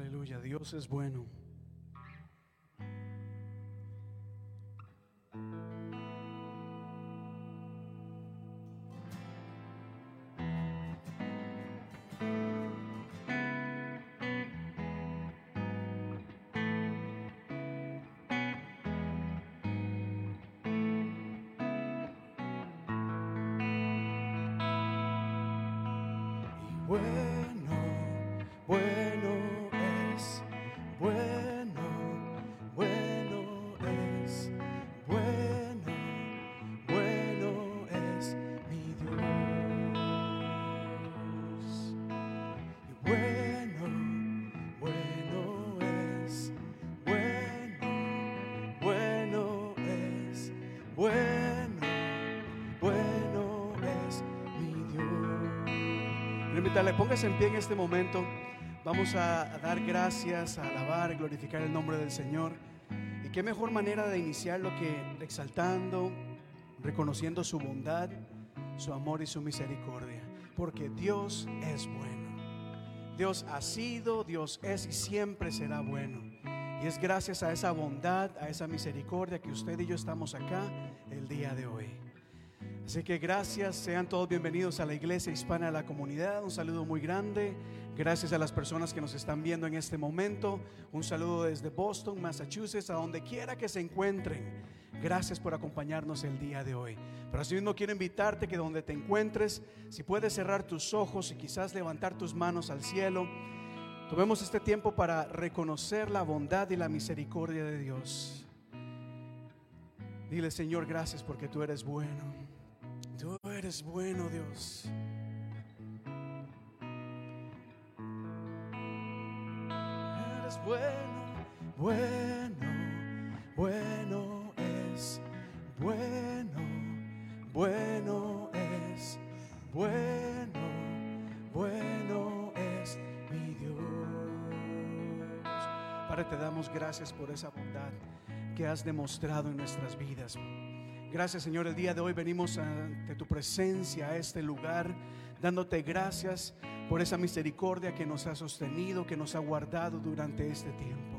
Aleluya, Dios es bueno. Póngase en pie en este momento. Vamos a, a dar gracias, a alabar, glorificar el nombre del Señor. Y qué mejor manera de iniciarlo que exaltando, reconociendo su bondad, su amor y su misericordia. Porque Dios es bueno. Dios ha sido, Dios es y siempre será bueno. Y es gracias a esa bondad, a esa misericordia que usted y yo estamos acá el día de hoy. Así que gracias, sean todos bienvenidos a la iglesia hispana de la comunidad. Un saludo muy grande. Gracias a las personas que nos están viendo en este momento. Un saludo desde Boston, Massachusetts, a donde quiera que se encuentren. Gracias por acompañarnos el día de hoy. Pero así mismo quiero invitarte que donde te encuentres, si puedes cerrar tus ojos y quizás levantar tus manos al cielo, tomemos este tiempo para reconocer la bondad y la misericordia de Dios. Dile, Señor, gracias porque tú eres bueno. Eres bueno, Dios. Eres bueno, bueno, bueno es, bueno, bueno es, bueno, bueno es mi Dios. Padre, te damos gracias por esa bondad que has demostrado en nuestras vidas. Gracias Señor, el día de hoy venimos ante tu presencia, a este lugar, dándote gracias por esa misericordia que nos ha sostenido, que nos ha guardado durante este tiempo.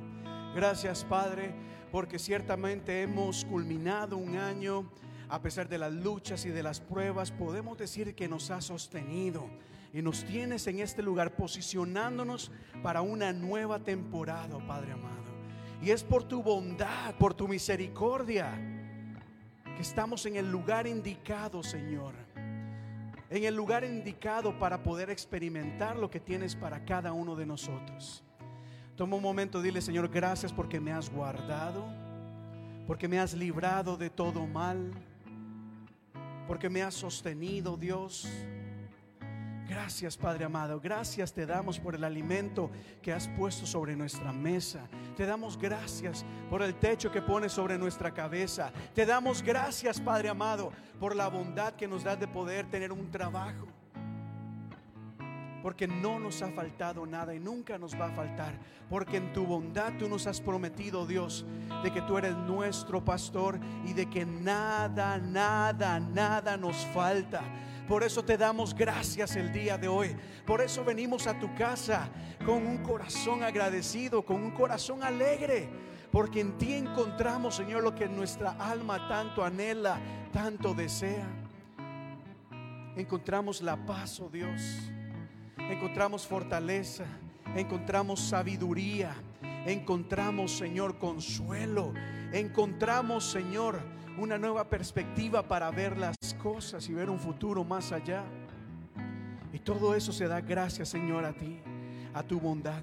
Gracias Padre, porque ciertamente hemos culminado un año, a pesar de las luchas y de las pruebas, podemos decir que nos ha sostenido y nos tienes en este lugar posicionándonos para una nueva temporada, Padre amado. Y es por tu bondad, por tu misericordia estamos en el lugar indicado, Señor. En el lugar indicado para poder experimentar lo que tienes para cada uno de nosotros. Toma un momento, dile, Señor, gracias porque me has guardado, porque me has librado de todo mal, porque me has sostenido, Dios. Gracias Padre amado, gracias te damos por el alimento que has puesto sobre nuestra mesa. Te damos gracias por el techo que pones sobre nuestra cabeza. Te damos gracias Padre amado por la bondad que nos das de poder tener un trabajo. Porque no nos ha faltado nada y nunca nos va a faltar. Porque en tu bondad tú nos has prometido, Dios, de que tú eres nuestro pastor y de que nada, nada, nada nos falta. Por eso te damos gracias el día de hoy. Por eso venimos a tu casa con un corazón agradecido, con un corazón alegre. Porque en ti encontramos, Señor, lo que nuestra alma tanto anhela, tanto desea. Encontramos la paz, oh Dios. Encontramos fortaleza. Encontramos sabiduría. Encontramos, Señor, consuelo. Encontramos, Señor, una nueva perspectiva para ver las cosas y ver un futuro más allá. Y todo eso se da gracias, Señor, a ti, a tu bondad.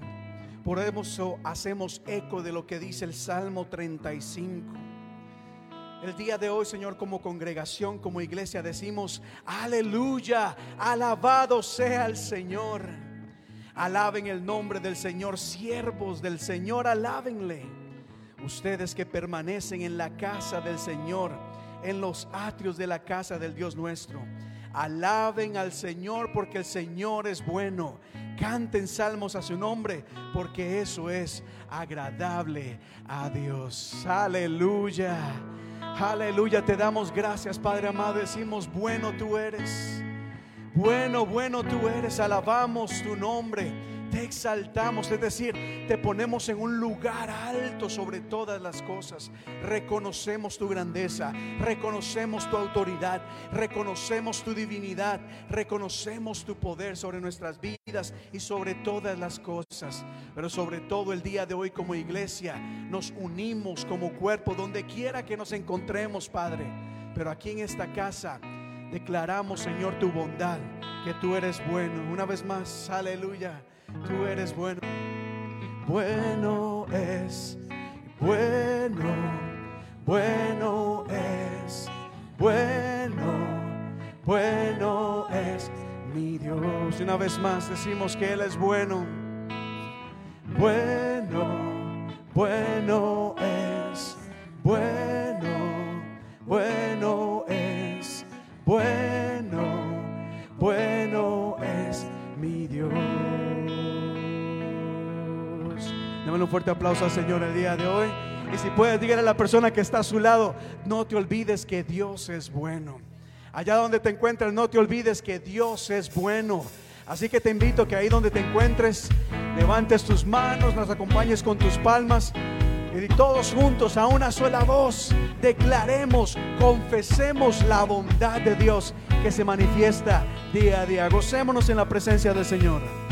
Por eso hacemos eco de lo que dice el Salmo 35. El día de hoy, Señor, como congregación, como iglesia, decimos, aleluya, alabado sea el Señor. Alaben el nombre del Señor, siervos del Señor, alábenle. Ustedes que permanecen en la casa del Señor, en los atrios de la casa del Dios nuestro. Alaben al Señor porque el Señor es bueno. Canten salmos a su nombre porque eso es agradable a Dios. Aleluya. Aleluya. Te damos gracias, Padre amado. Decimos, bueno tú eres. Bueno, bueno tú eres. Alabamos tu nombre. Te exaltamos, es decir, te ponemos en un lugar alto sobre todas las cosas. Reconocemos tu grandeza, reconocemos tu autoridad, reconocemos tu divinidad, reconocemos tu poder sobre nuestras vidas y sobre todas las cosas. Pero sobre todo el día de hoy como iglesia nos unimos como cuerpo donde quiera que nos encontremos, Padre. Pero aquí en esta casa declaramos, Señor, tu bondad, que tú eres bueno. Una vez más, aleluya tú eres bueno. Bueno es, bueno, bueno es, bueno, bueno es mi Dios. Y una vez más decimos que Él es bueno. Bueno, bueno es, bueno, Démosle un fuerte aplauso al Señor el día de hoy. Y si puedes, dígale a la persona que está a su lado, no te olvides que Dios es bueno. Allá donde te encuentres, no te olvides que Dios es bueno. Así que te invito que ahí donde te encuentres, levantes tus manos, nos acompañes con tus palmas y todos juntos a una sola voz declaremos, confesemos la bondad de Dios que se manifiesta día a día. Gocémonos en la presencia del Señor.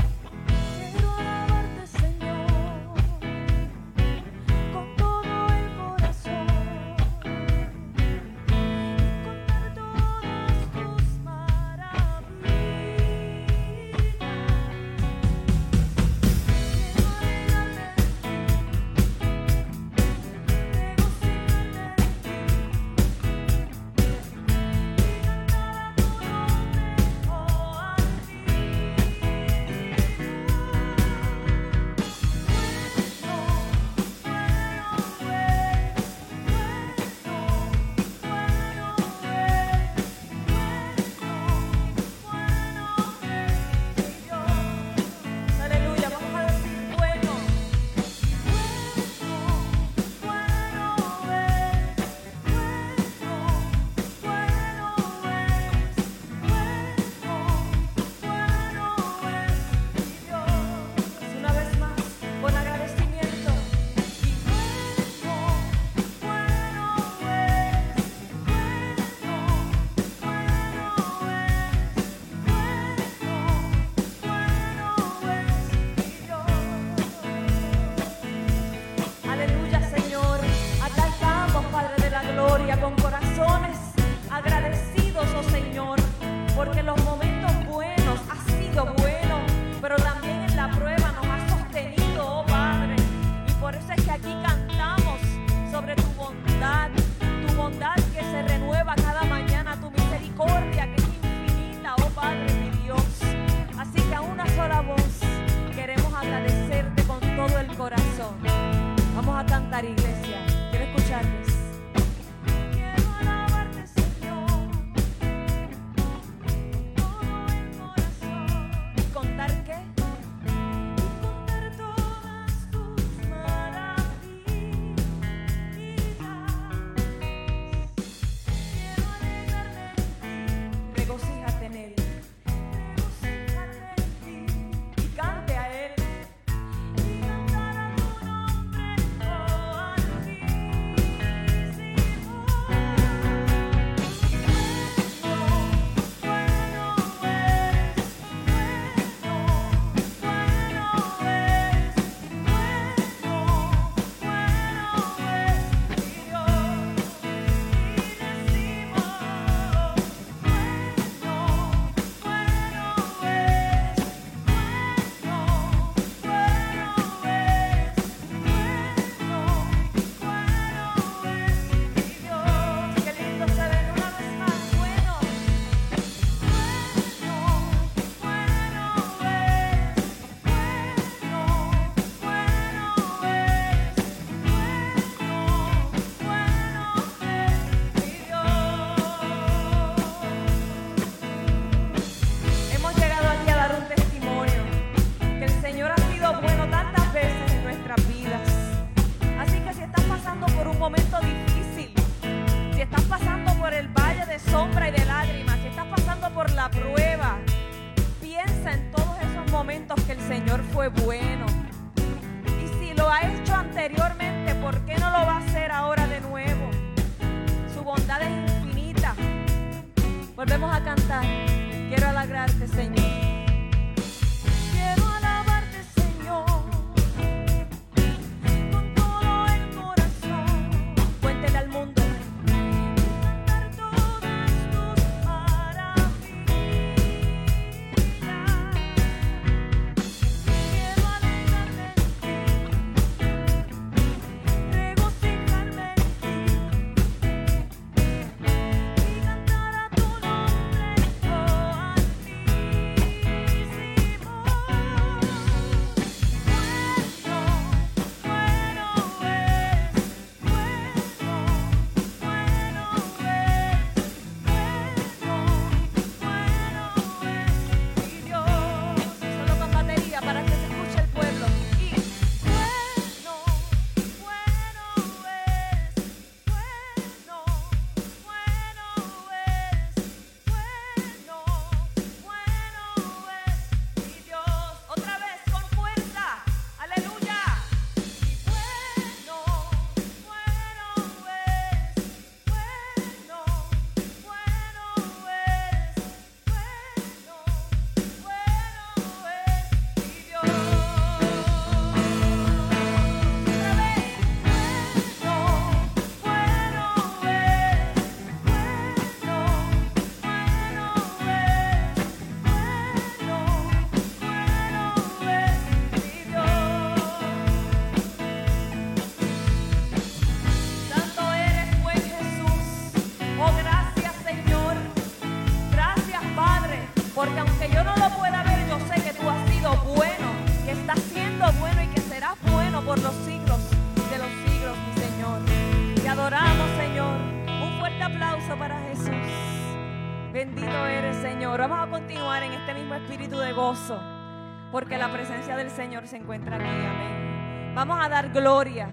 Porque la presencia del Señor se encuentra aquí. Amén. Vamos a dar gloria.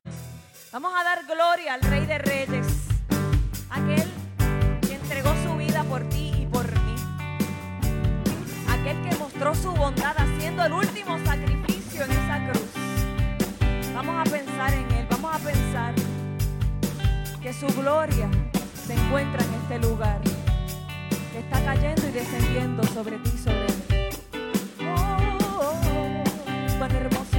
Vamos a dar gloria al Rey de Reyes, aquel que entregó su vida por ti y por mí. Aquel que mostró su bondad haciendo el último sacrificio en esa cruz. Vamos a pensar en Él, vamos a pensar que su gloria se encuentra en este lugar, que está cayendo y descendiendo sobre ti, sobre mí. palabras,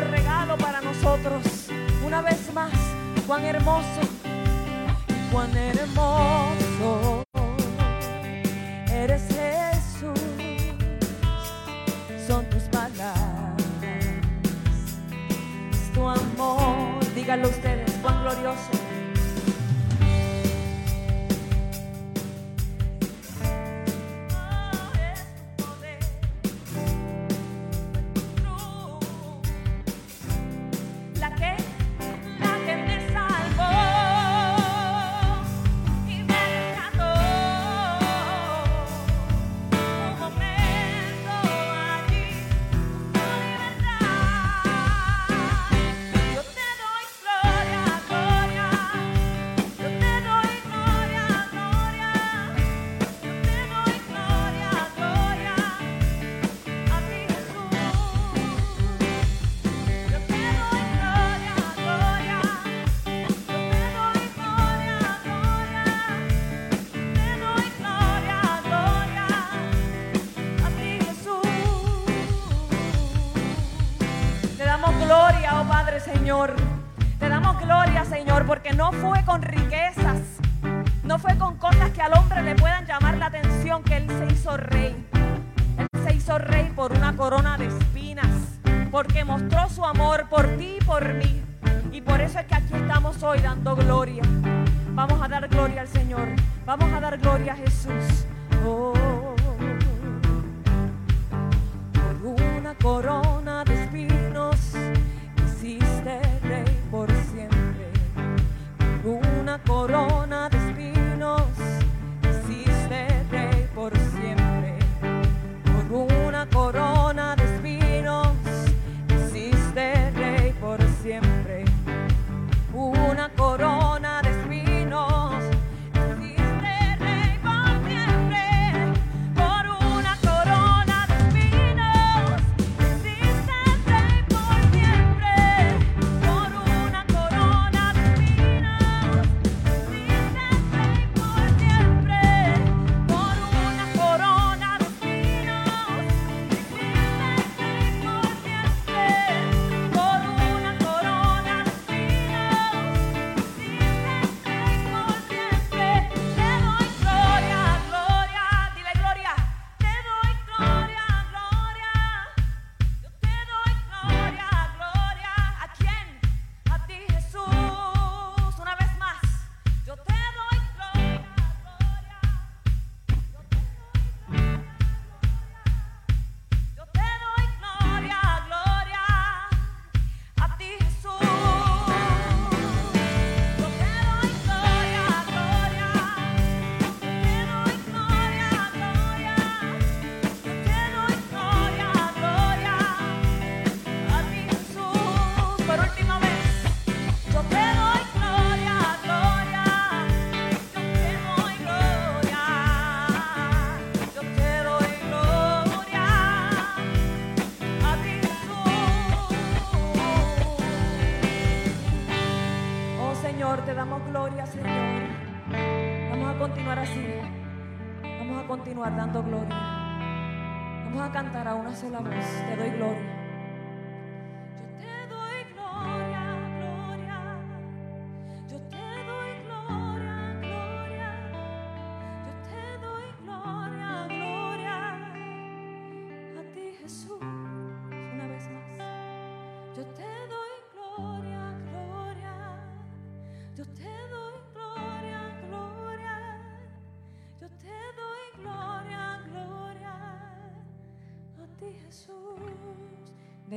regalo para nosotros. Una vez más, cuán hermoso, cuán hermoso eres Jesús. Son tus palabras, tu amor. Díganlo ustedes, cuán glorioso.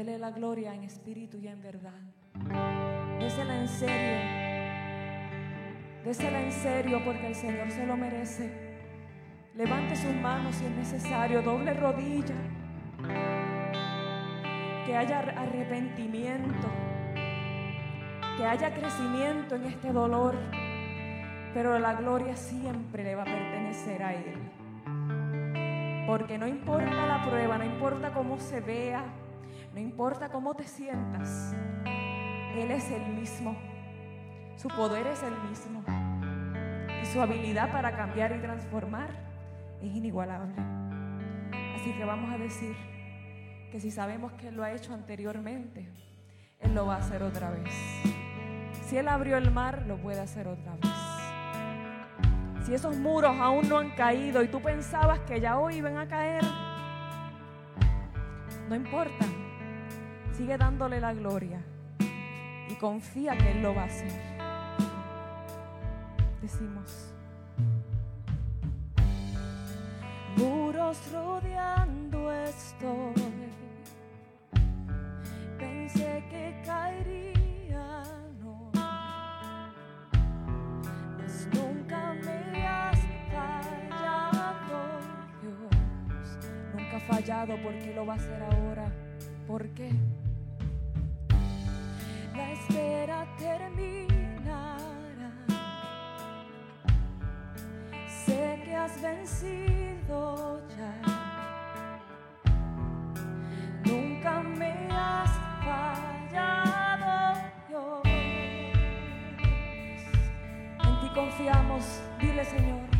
Dele la gloria en espíritu y en verdad. Désela en serio. Désela en serio porque el Señor se lo merece. Levante sus manos si es necesario, doble rodilla. Que haya arrepentimiento. Que haya crecimiento en este dolor. Pero la gloria siempre le va a pertenecer a Él. Porque no importa la prueba, no importa cómo se vea, no importa cómo te sientas, Él es el mismo. Su poder es el mismo. Y su habilidad para cambiar y transformar es inigualable. Así que vamos a decir que si sabemos que Él lo ha hecho anteriormente, Él lo va a hacer otra vez. Si Él abrió el mar, lo puede hacer otra vez. Si esos muros aún no han caído y tú pensabas que ya hoy iban a caer, no importa. Sigue dándole la gloria y confía que Él lo va a hacer. Decimos. Muros rodeando estoy. Pensé que caería, no. Mas nunca me has fallado, Dios. Nunca ha fallado porque lo va a hacer ahora. ¿Por qué? la espera terminará. Sé que has vencido ya. Nunca me has fallado, Dios. En ti confiamos, dile Señor.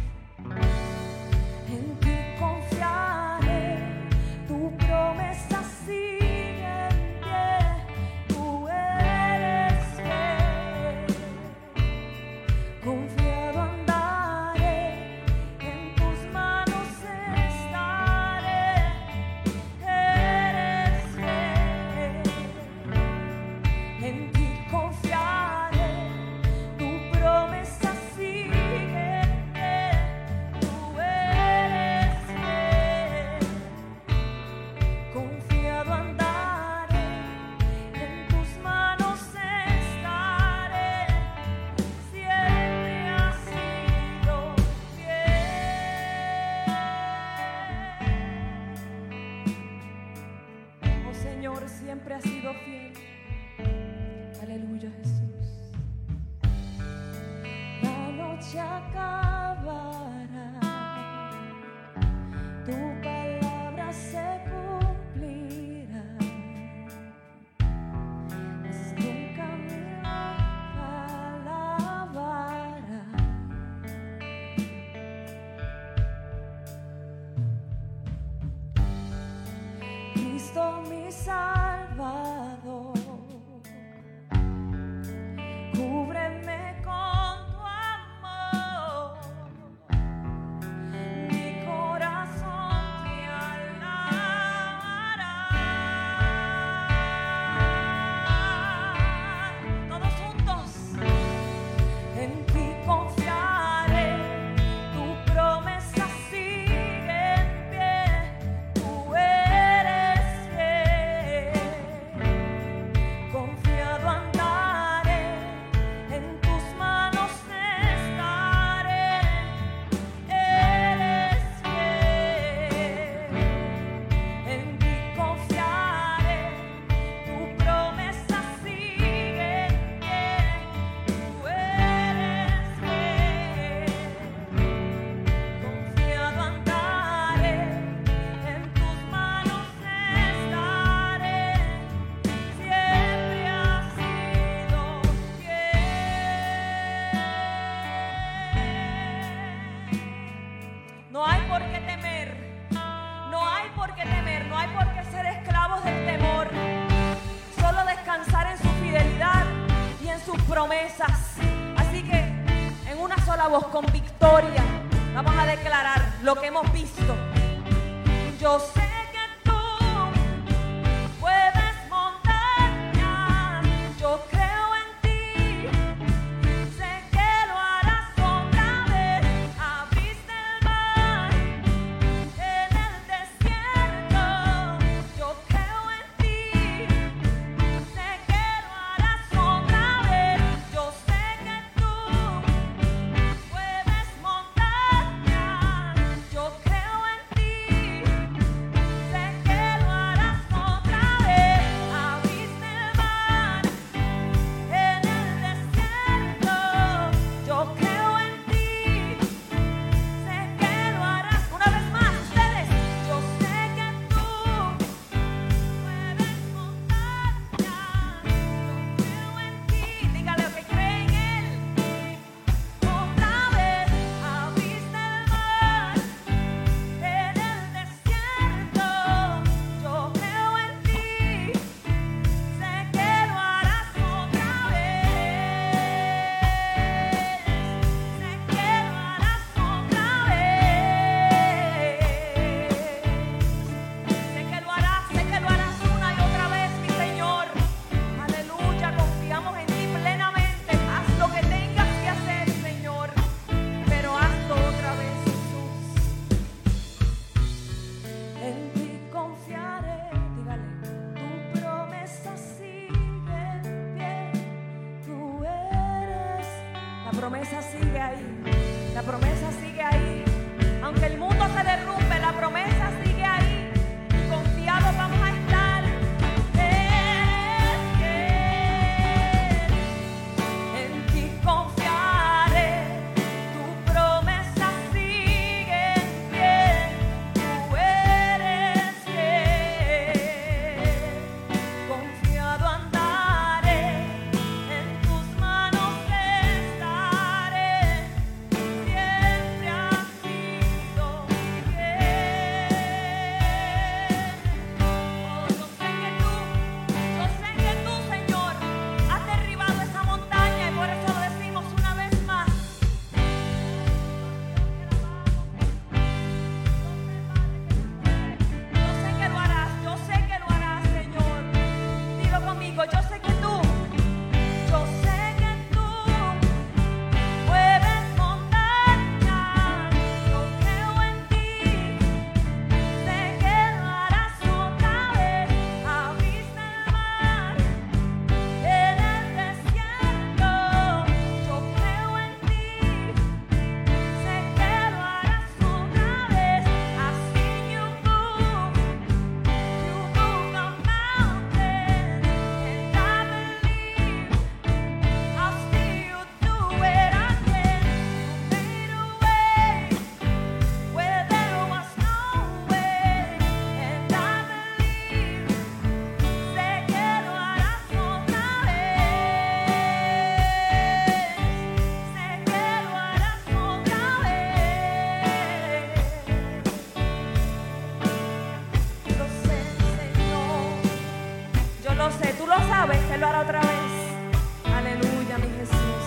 Que lo hará otra vez. Aleluya, mi Jesús.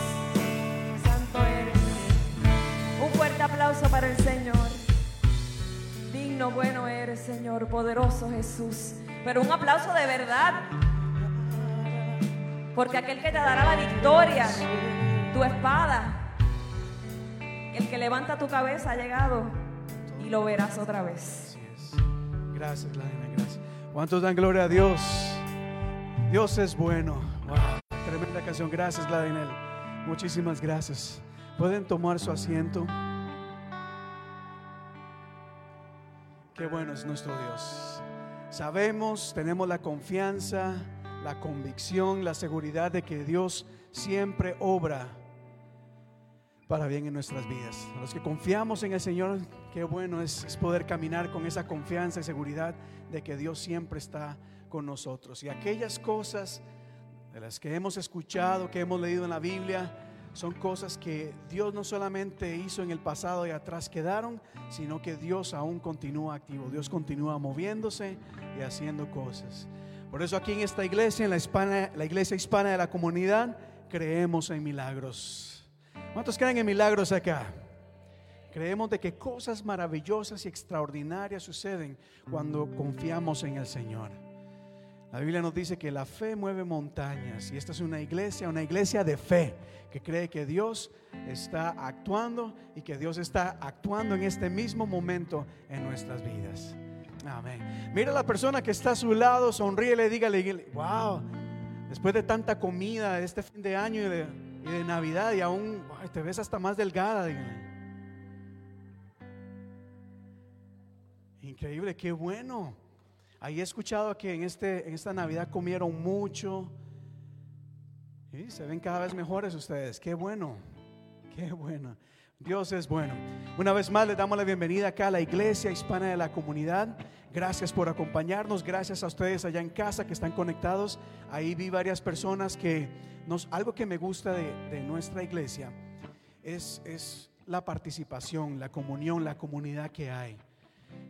Santo eres. Un fuerte aplauso para el Señor. Digno, bueno eres, Señor, poderoso Jesús. Pero un aplauso de verdad. Porque aquel que te dará la victoria, tu espada, el que levanta tu cabeza ha llegado y lo verás otra vez. Gracias, gracias. ¿Cuántos dan gloria a Dios? Dios es bueno. Tremenda canción. Gracias, Ladinel. Muchísimas gracias. Pueden tomar su asiento. Qué bueno es nuestro Dios. Sabemos, tenemos la confianza, la convicción, la seguridad de que Dios siempre obra para bien en nuestras vidas. A los que confiamos en el Señor, qué bueno es, es poder caminar con esa confianza y seguridad de que Dios siempre está con nosotros. Y aquellas cosas de las que hemos escuchado, que hemos leído en la Biblia, son cosas que Dios no solamente hizo en el pasado y atrás quedaron, sino que Dios aún continúa activo. Dios continúa moviéndose y haciendo cosas. Por eso aquí en esta iglesia, en la, hispana, la iglesia hispana de la comunidad, creemos en milagros. ¿Cuántos creen en milagros acá? Creemos de que cosas maravillosas y extraordinarias suceden cuando confiamos en el Señor. La Biblia nos dice que la fe mueve montañas y esta es una iglesia, una iglesia de fe que cree que Dios está actuando y que Dios está actuando en este mismo momento en nuestras vidas. Amén. Mira a la persona que está a su lado, sonríele, dígale, wow, después de tanta comida de este fin de año y de, Navidad y aún te ves hasta más delgada. Increíble, qué bueno. Ahí he escuchado que en, este, en esta Navidad comieron mucho. Y se ven cada vez mejores ustedes. Qué bueno, qué bueno. Dios es bueno. Una vez más les damos la bienvenida acá a la iglesia hispana de la comunidad. Gracias por acompañarnos. Gracias a ustedes allá en casa que están conectados. Ahí vi varias personas que nos, algo que me gusta de, de nuestra iglesia es, es la participación, la comunión, la comunidad que hay.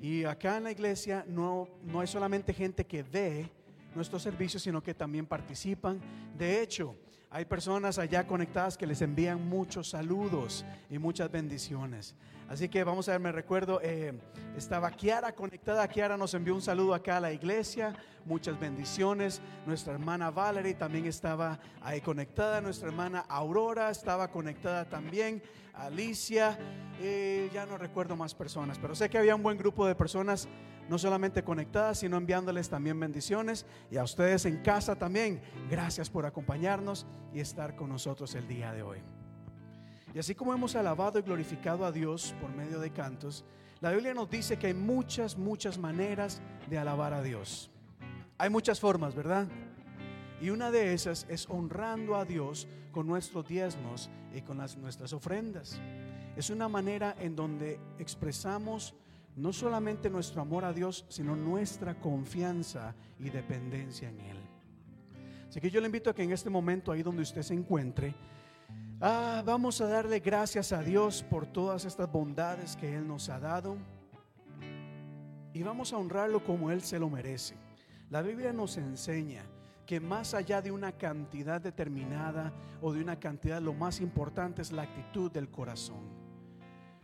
Y acá en la iglesia no, no hay solamente gente que ve nuestros servicios, sino que también participan. De hecho, hay personas allá conectadas que les envían muchos saludos y muchas bendiciones. Así que vamos a ver, me recuerdo, eh, estaba Kiara conectada. Kiara nos envió un saludo acá a la iglesia, muchas bendiciones. Nuestra hermana Valerie también estaba ahí conectada. Nuestra hermana Aurora estaba conectada también. Alicia, eh, ya no recuerdo más personas, pero sé que había un buen grupo de personas, no solamente conectadas, sino enviándoles también bendiciones. Y a ustedes en casa también, gracias por acompañarnos y estar con nosotros el día de hoy. Y así como hemos alabado y glorificado a Dios por medio de cantos, la Biblia nos dice que hay muchas, muchas maneras de alabar a Dios. Hay muchas formas, ¿verdad? Y una de esas es honrando a Dios con nuestros diezmos y con las, nuestras ofrendas. Es una manera en donde expresamos no solamente nuestro amor a Dios, sino nuestra confianza y dependencia en Él. Así que yo le invito a que en este momento, ahí donde usted se encuentre, ah, vamos a darle gracias a Dios por todas estas bondades que Él nos ha dado y vamos a honrarlo como Él se lo merece. La Biblia nos enseña que más allá de una cantidad determinada o de una cantidad, lo más importante es la actitud del corazón.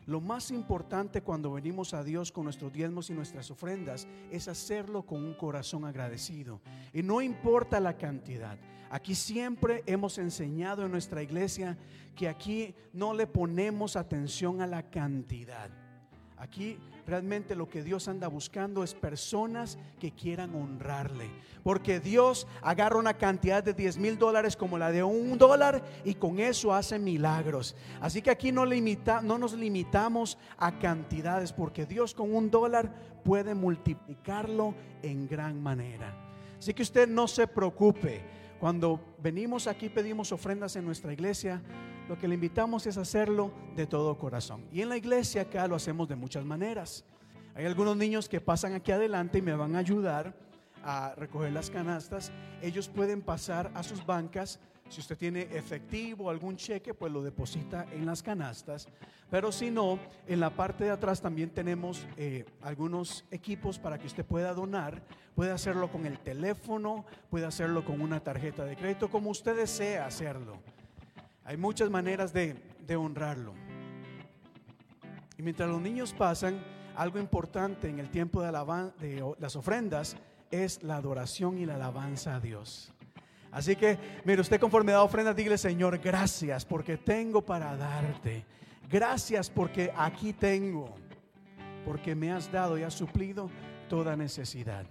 Lo más importante cuando venimos a Dios con nuestros diezmos y nuestras ofrendas es hacerlo con un corazón agradecido. Y no importa la cantidad. Aquí siempre hemos enseñado en nuestra iglesia que aquí no le ponemos atención a la cantidad. Aquí realmente lo que Dios anda buscando es personas que quieran honrarle. Porque Dios agarra una cantidad de 10 mil dólares como la de un dólar y con eso hace milagros. Así que aquí no, limita, no nos limitamos a cantidades porque Dios con un dólar puede multiplicarlo en gran manera. Así que usted no se preocupe. Cuando venimos aquí pedimos ofrendas en nuestra iglesia, lo que le invitamos es hacerlo de todo corazón. Y en la iglesia acá lo hacemos de muchas maneras. Hay algunos niños que pasan aquí adelante y me van a ayudar a recoger las canastas. Ellos pueden pasar a sus bancas. Si usted tiene efectivo algún cheque, pues lo deposita en las canastas. Pero si no, en la parte de atrás también tenemos eh, algunos equipos para que usted pueda donar. Puede hacerlo con el teléfono, puede hacerlo con una tarjeta de crédito, como usted desea hacerlo. Hay muchas maneras de, honrarlo. Y mientras los niños pasan, algo importante en el tiempo de, de las ofrendas es la adoración y la alabanza a Dios. Así que, mire, usted conforme da ofrendas, dígale, Señor, gracias porque tengo para darte. Gracias porque aquí tengo. Porque me has dado y has suplido toda necesidad.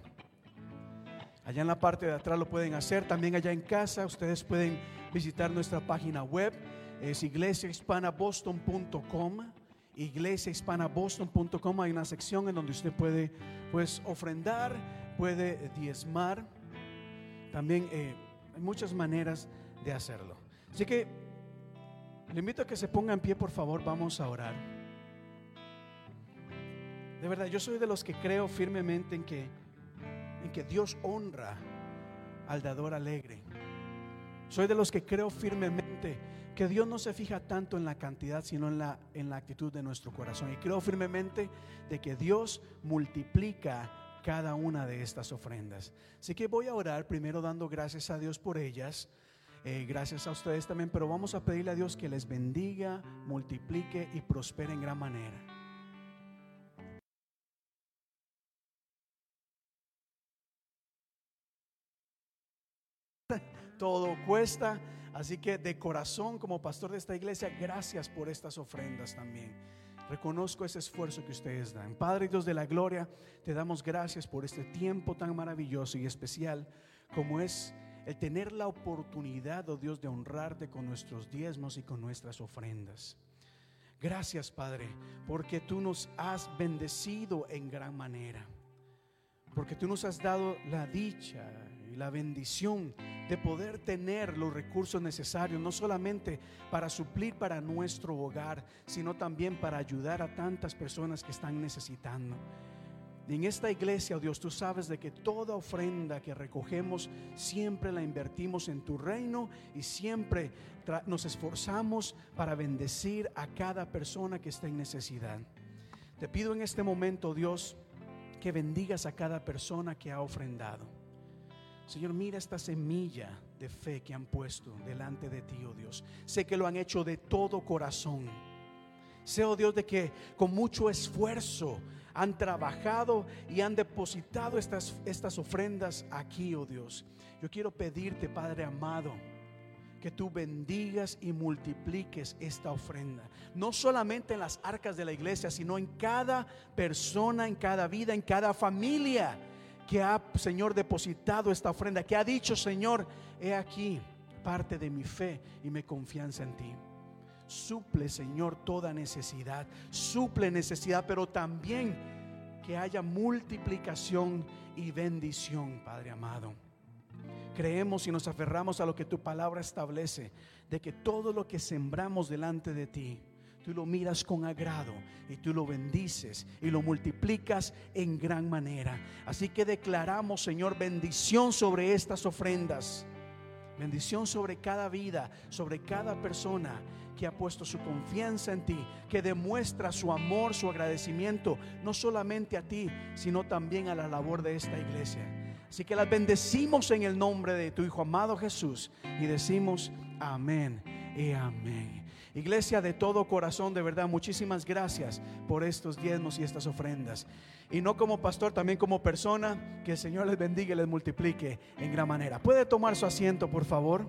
Allá en la parte de atrás lo pueden hacer. También allá en casa ustedes pueden visitar nuestra página web. Es iglesiahispanaboston.com. Iglesiahispanaboston.com. Hay una sección en donde usted puede pues ofrendar, puede diezmar. También eh, hay muchas maneras de hacerlo. Así que le invito a que se ponga en pie, por favor. Vamos a orar. De verdad, yo soy de los que creo firmemente en que, en que Dios honra al dador alegre. Soy de los que creo firmemente que Dios no se fija tanto en la cantidad, sino en la, en la actitud de nuestro corazón. Y creo firmemente de que Dios multiplica cada una de estas ofrendas. Así que voy a orar primero dando gracias a Dios por ellas. Eh, gracias a ustedes también, pero vamos a pedirle a Dios que les bendiga, multiplique y prospere en gran manera. Todo cuesta. Así que de corazón, como pastor de esta iglesia, gracias por estas ofrendas también. Reconozco ese esfuerzo que ustedes dan. Padre Dios de la gloria, te damos gracias por este tiempo tan maravilloso y especial como es el tener la oportunidad, oh Dios, de honrarte con nuestros diezmos y con nuestras ofrendas. Gracias, Padre, porque tú nos has bendecido en gran manera. Porque tú nos has dado la dicha la bendición de poder tener los recursos necesarios, no solamente para suplir para nuestro hogar, sino también para ayudar a tantas personas que están necesitando. En esta iglesia, oh Dios, tú sabes de que toda ofrenda que recogemos siempre la invertimos en tu reino y siempre nos esforzamos para bendecir a cada persona que está en necesidad. Te pido en este momento, Dios, que bendigas a cada persona que ha ofrendado. Señor, mira esta semilla de fe que han puesto delante de ti, oh Dios. Sé que lo han hecho de todo corazón. Sé, oh Dios, de que con mucho esfuerzo han trabajado y han depositado estas, estas ofrendas aquí, oh Dios. Yo quiero pedirte, Padre amado, que tú bendigas y multipliques esta ofrenda. No solamente en las arcas de la iglesia, sino en cada persona, en cada vida, en cada familia que ha, Señor, depositado esta ofrenda, que ha dicho, Señor, he aquí parte de mi fe y mi confianza en ti. Suple, Señor, toda necesidad. Suple necesidad, pero también que haya multiplicación y bendición, Padre amado. Creemos y nos aferramos a lo que tu palabra establece, de que todo lo que sembramos delante de ti, tú lo miras con agrado y tú lo bendices y lo multiplicas en gran manera. Así que declaramos, Señor, bendición sobre estas ofrendas. Bendición sobre cada vida, sobre cada persona que ha puesto su confianza en ti, que demuestra su amor, su agradecimiento, no solamente a ti, sino también a la labor de esta iglesia. Así que las bendecimos en el nombre de tu Hijo amado Jesús y decimos amén y amén. Iglesia de todo corazón, de verdad, muchísimas gracias por estos diezmos y estas ofrendas. Y no como pastor, también como persona, que el Señor les bendiga y les multiplique en gran manera. ¿Puede tomar su asiento, por favor?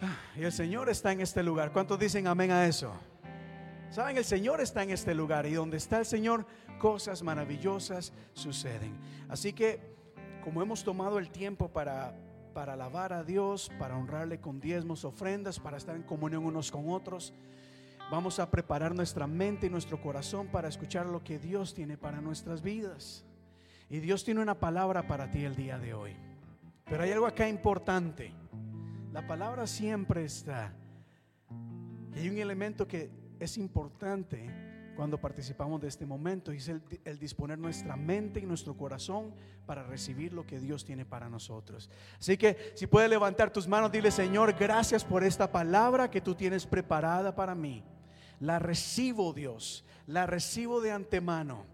Ah, y el Señor está en este lugar. ¿Cuántos dicen amén a eso? Saben, el Señor está en este lugar y donde está el Señor, cosas maravillosas suceden. Así que, como hemos tomado el tiempo para, para alabar a Dios, para honrarle con diezmos, ofrendas, para estar en comunión unos con otros, vamos a preparar nuestra mente y nuestro corazón para escuchar lo que Dios tiene para nuestras vidas. Y Dios tiene una palabra para ti el día de hoy. Pero hay algo acá importante. La palabra siempre está. Hay un elemento que es importante cuando participamos de este momento es el, el, disponer nuestra mente y nuestro corazón para recibir lo que Dios tiene para nosotros. Así que si puedes levantar tus manos, dile Señor, gracias por esta palabra que tú tienes preparada para mí. La recibo Dios, la recibo de antemano,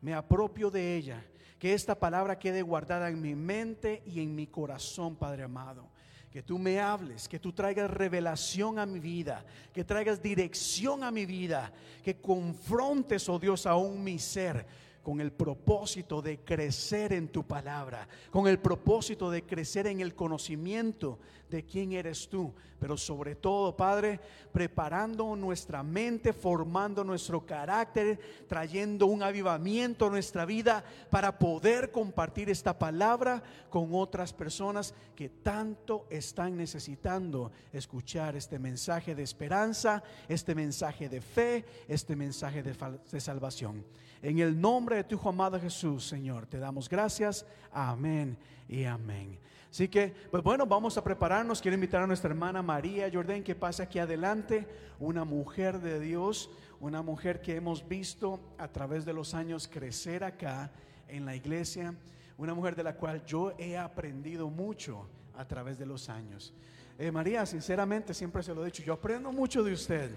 me apropio de ella. Que esta palabra quede guardada en mi mente y en mi corazón, Padre amado que tú me hables, que tú traigas revelación a mi vida, que traigas dirección a mi vida, que confrontes, oh Dios, aún mi ser con el propósito de crecer en tu palabra, con el propósito de crecer en el conocimiento de quién eres tú, pero sobre todo, Padre, preparando nuestra mente, formando nuestro carácter, trayendo un avivamiento a nuestra vida para poder compartir esta palabra con otras personas que tanto están necesitando escuchar este mensaje de esperanza, este mensaje de fe, este mensaje de, salvación. En el nombre de tu Hijo amado Jesús, Señor, te damos gracias. Amén y amén. Así que, pues bueno, vamos a prepararnos. Quiero invitar a nuestra hermana María Jordán que pase aquí adelante, una mujer de Dios, una mujer que hemos visto a través de los años crecer acá en la iglesia, una mujer de la cual yo he aprendido mucho a través de los años. Eh, María, sinceramente, siempre se lo he dicho, yo aprendo mucho de usted.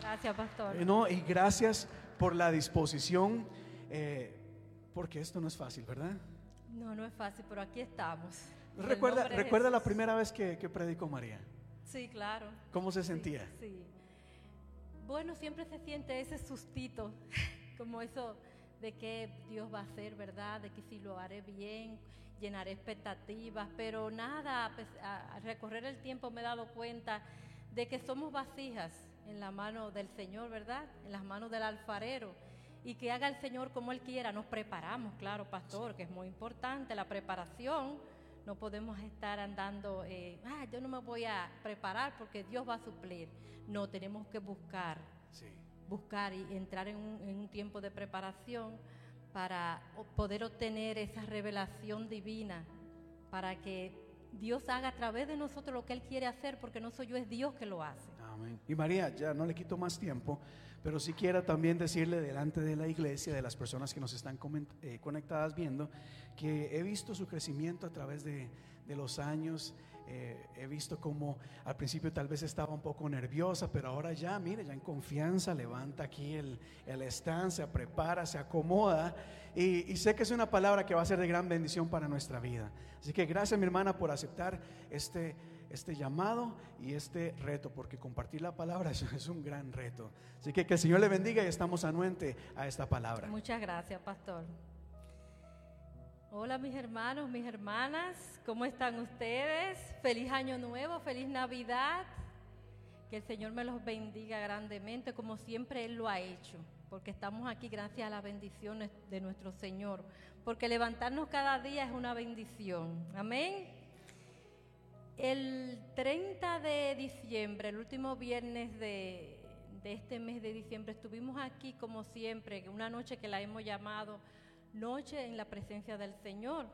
Gracias, pastor. Eh, no, y gracias por la disposición, eh, porque esto no es fácil, ¿verdad? No, no es fácil, pero aquí estamos. ¿Recuerda, ¿recuerda la primera vez que, que, predicó María? Sí, claro. ¿Cómo se sentía? Sí, sí. Bueno, siempre se siente ese sustito, como eso de que Dios va a hacer, ¿verdad? De que si lo haré bien, llenaré expectativas, pero nada, a recorrer el tiempo me he dado cuenta de que somos vasijas en la mano del Señor, ¿verdad? En las manos del alfarero. Y que haga el Señor como Él quiera. Nos preparamos, claro, pastor, que es muy importante la preparación. No podemos estar andando, eh, ah, yo no me voy a preparar porque Dios va a suplir. No, tenemos que buscar, sí. buscar y entrar en un, en un tiempo de preparación para poder obtener esa revelación divina, para que Dios haga a través de nosotros lo que Él quiere hacer, porque no soy yo, es Dios que lo hace. Y María, ya no le quito más tiempo, pero si quiera también decirle delante de la iglesia, de las personas que nos están eh, conectadas viendo, que he visto su crecimiento a través de, de los años. Eh, he visto como al principio tal vez estaba un poco nerviosa, pero ahora ya, mire, ya en confianza, levanta aquí el, el stand, se prepara, se acomoda. Y, y, sé que es una palabra que va a ser de gran bendición para nuestra vida. Así que gracias mi hermana por aceptar este este llamado y este reto, porque compartir la palabra es, un gran reto. Así que que el Señor le bendiga y estamos anuente a esta palabra. Muchas gracias, pastor. Hola mis hermanos, mis hermanas, ¿cómo están ustedes? Feliz año nuevo, feliz Navidad. Que el Señor me los bendiga grandemente, como siempre Él lo ha hecho, porque estamos aquí gracias a las bendiciones de nuestro Señor, porque levantarnos cada día es una bendición. Amén. El 30 de diciembre, el último viernes de, este mes de diciembre, estuvimos aquí como siempre, una noche que la hemos llamado Noche en la presencia del Señor.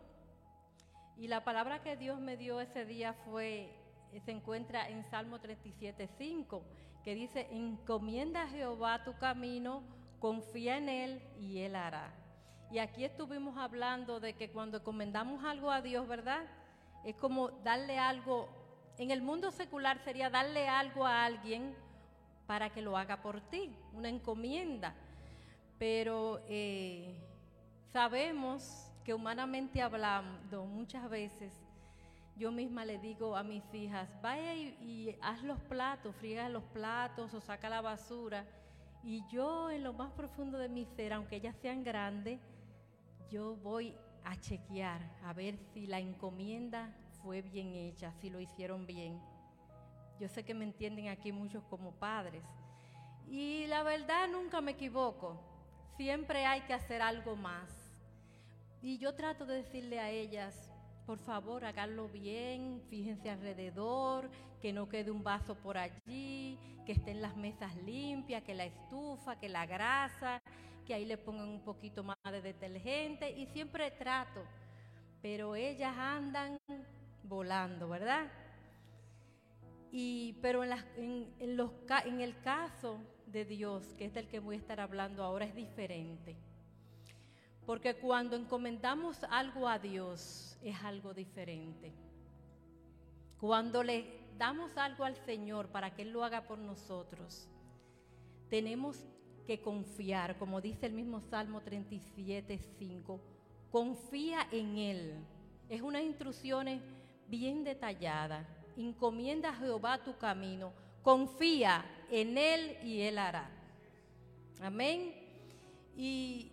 Y la palabra que Dios me dio ese día fue, se encuentra en Salmo 37, 5, que dice, encomienda a Jehová tu camino, confía en Él y Él hará. Y aquí estuvimos hablando de que cuando encomendamos algo a Dios, ¿verdad? Es como darle algo, en el mundo secular sería darle algo a alguien para que lo haga por ti, una encomienda. Pero eh, sabemos que humanamente hablando, muchas veces yo misma le digo a mis hijas, vaya y, haz los platos, friega los platos o saca la basura. Y yo en lo más profundo de mi ser, aunque ellas sean grandes, yo voy a chequear, a ver si la encomienda fue bien hecha, si lo hicieron bien. Yo sé que me entienden aquí muchos como padres. Y la verdad nunca me equivoco. Siempre hay que hacer algo más. Y yo trato de decirle a ellas, por favor, háganlo bien, fíjense alrededor, que no quede un vaso por allí, que estén las mesas limpias, que la estufa, que la grasa, que ahí le pongan un poquito más de detergente y siempre trato, pero ellas andan volando, ¿verdad? Y, pero en, en, los, en el caso de Dios, que es del que voy a estar hablando ahora, es diferente. Porque cuando encomendamos algo a Dios es algo diferente. Cuando le damos algo al Señor para que Él lo haga por nosotros, tenemos que confiar, como dice el mismo Salmo 37, 5. Confía en Él. Es unas instrucciones bien detalladas. Encomienda a Jehová tu camino. Confía en Él y Él hará. Amén. Y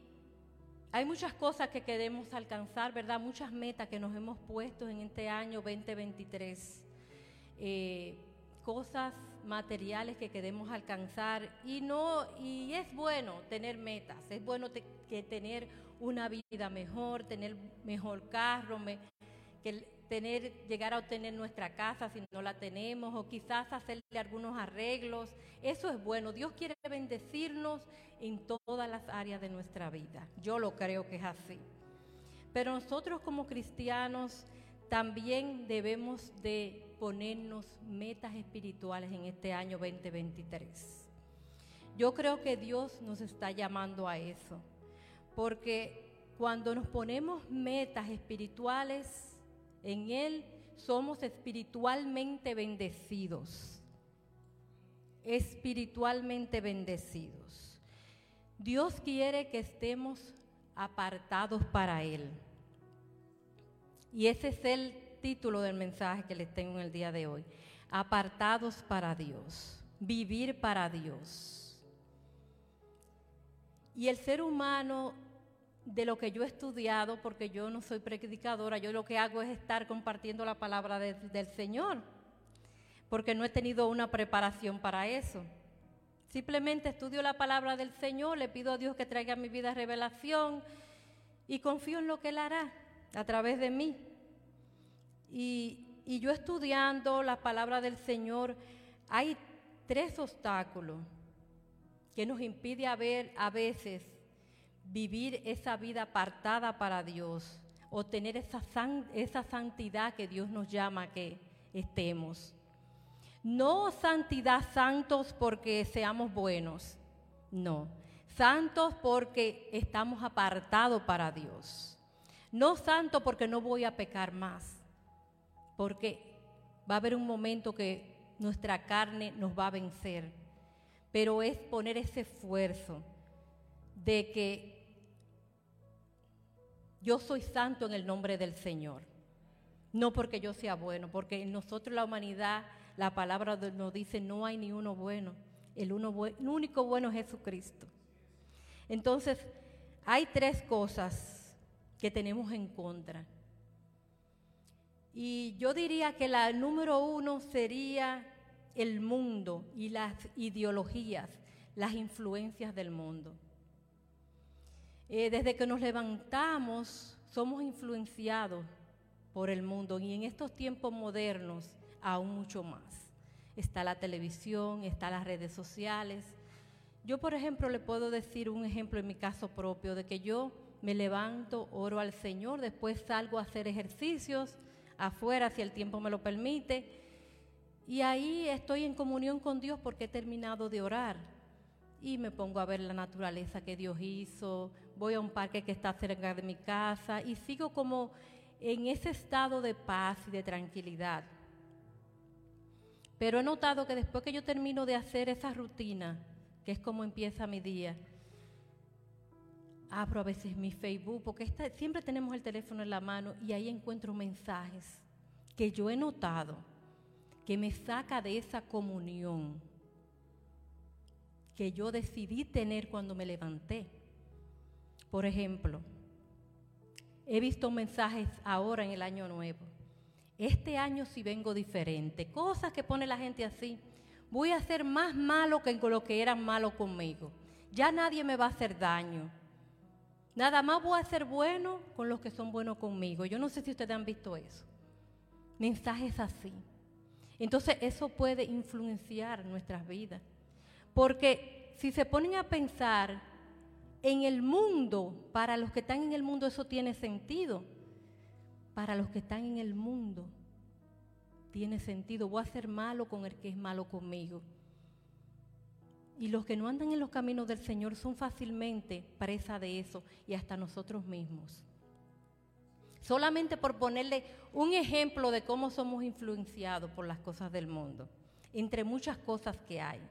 hay muchas cosas que queremos alcanzar, ¿verdad? Muchas metas que nos hemos puesto en este año 2023. Eh, cosas materiales que queremos alcanzar y no y es bueno tener metas, es bueno que tener una vida mejor, tener mejor carro, que tener llegar a obtener nuestra casa si no la tenemos o quizás hacerle algunos arreglos. Eso es bueno. Dios quiere bendecirnos en todas las áreas de nuestra vida. Yo lo creo que es así. Pero nosotros como cristianos también debemos de ponernos metas espirituales en este año 2023. Yo creo que Dios nos está llamando a eso, porque cuando nos ponemos metas espirituales en Él, somos espiritualmente bendecidos, espiritualmente bendecidos. Dios quiere que estemos apartados para Él. Y ese es el título del mensaje que les tengo en el día de hoy. Apartados para Dios, vivir para Dios. Y el ser humano, de lo que yo he estudiado, porque yo no soy predicadora, yo lo que hago es estar compartiendo la palabra del Señor, porque no he tenido una preparación para eso. Simplemente estudio la palabra del Señor, le pido a Dios que traiga a mi vida revelación y confío en lo que Él hará a través de mí. Y, yo estudiando la palabra del Señor, hay tres obstáculos que nos impide a, ver, a veces vivir esa vida apartada para Dios o tener esa, esa santidad que Dios nos llama a que estemos. No santidad santos porque seamos buenos, no. Santos porque estamos apartados para Dios. No santo porque no voy a pecar más, porque va a haber un momento que nuestra carne nos va a vencer, pero es poner ese esfuerzo de que yo soy santo en el nombre del Señor, no porque yo sea bueno, porque en nosotros la humanidad, la palabra nos dice, no hay ni uno bueno, el, el único bueno es Jesucristo. Entonces, hay tres cosas que tenemos en contra. Y yo diría que la número uno sería el mundo y las ideologías, las influencias del mundo. Eh, desde que nos levantamos somos influenciados por el mundo y en estos tiempos modernos aún mucho más. Está la televisión, está las redes sociales. Yo, por ejemplo, le puedo decir un ejemplo en mi caso propio de que yo me levanto, oro al Señor, después salgo a hacer ejercicios afuera si el tiempo me lo permite. Y ahí estoy en comunión con Dios porque he terminado de orar. Y me pongo a ver la naturaleza que Dios hizo, voy a un parque que está cerca de mi casa y sigo como en ese estado de paz y de tranquilidad. Pero he notado que después que yo termino de hacer esa rutina, que es como empieza mi día, abro a veces mi Facebook, porque siempre tenemos el teléfono en la mano y ahí encuentro mensajes que yo he notado que me saca de esa comunión que yo decidí tener cuando me levanté. Por ejemplo, he visto mensajes ahora en el año nuevo. Este año sí vengo diferente. Cosas que pone la gente así. Voy a ser más malo que con lo que eran malos conmigo. Ya nadie me va a hacer daño. Nada más voy a ser bueno con los que son buenos conmigo. Yo no sé si ustedes han visto eso. Mensajes así. Entonces eso puede influenciar nuestras vidas. Porque si se ponen a pensar en el mundo, para los que están en el mundo eso tiene sentido. Para los que están en el mundo tiene sentido. Voy a ser malo con el que es malo conmigo. Y los que no andan en los caminos del Señor son fácilmente presa de eso y hasta nosotros mismos. Solamente por ponerle un ejemplo de cómo somos influenciados por las cosas del mundo, entre muchas cosas que hay,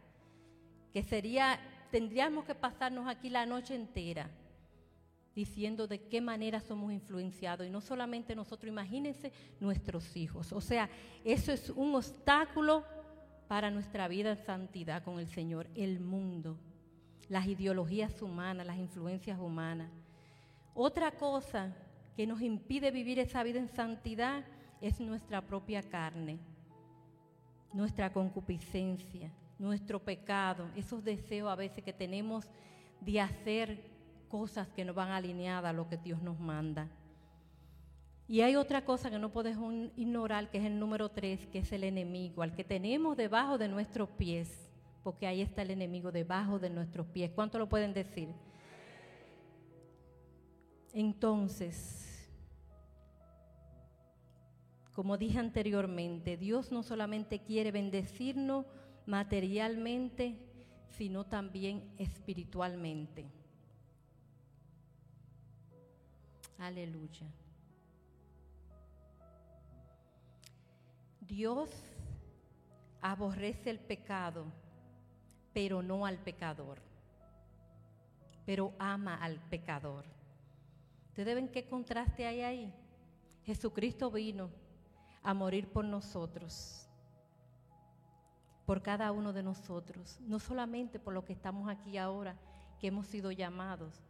que sería, tendríamos que pasarnos aquí la noche entera diciendo de qué manera somos influenciados y no solamente nosotros, imagínense nuestros hijos. O sea, eso es un obstáculo para nuestra vida en santidad con el Señor, el mundo, las ideologías humanas, las influencias humanas. Otra cosa que nos impide vivir esa vida en santidad es nuestra propia carne, nuestra concupiscencia, nuestro pecado, esos deseos a veces que tenemos de hacer cosas que no van alineadas a lo que Dios nos manda. Y hay otra cosa que no podemos ignorar, que es el número tres, que es el enemigo, al que tenemos debajo de nuestros pies, porque ahí está el enemigo debajo de nuestros pies. ¿Cuánto lo pueden decir? Entonces, como dije anteriormente, Dios no solamente quiere bendecirnos materialmente, sino también espiritualmente. Aleluya. Dios aborrece el pecado, pero no al pecador, pero ama al pecador. ¿Ustedes ven qué contraste hay ahí? Jesucristo vino a morir por nosotros, por cada uno de nosotros, no solamente por los que estamos aquí ahora, que hemos sido llamados,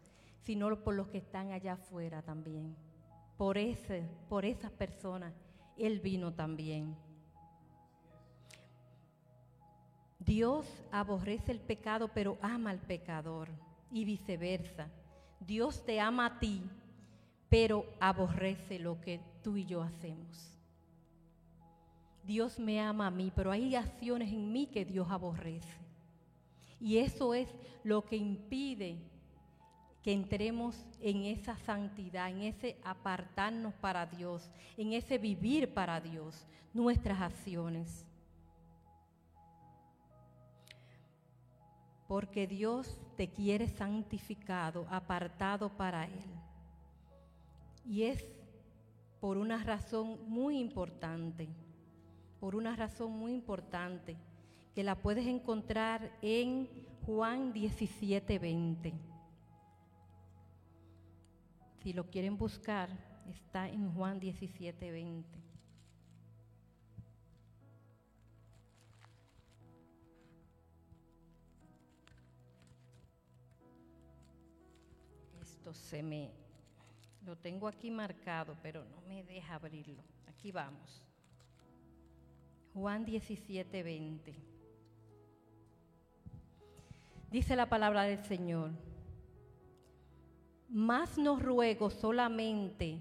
sino por los que están allá afuera también. Por, ese, por esas personas, Él vino también. Dios aborrece el pecado, pero ama al pecador y viceversa. Dios te ama a ti, pero aborrece lo que tú y yo hacemos. Dios me ama a mí, pero hay acciones en mí que Dios aborrece. Y eso es lo que impide que entremos en esa santidad, en ese apartarnos para Dios, en ese vivir para Dios, nuestras acciones. Porque Dios te quiere santificado, apartado para Él. Y es por una razón muy importante, por una razón muy importante, que la puedes encontrar en Juan 17:20. Si lo quieren buscar, está en Juan 17:20. se me, lo tengo aquí marcado, pero no me deja abrirlo. Aquí vamos. Juan 17, 20. Dice la palabra del Señor. Más no ruego solamente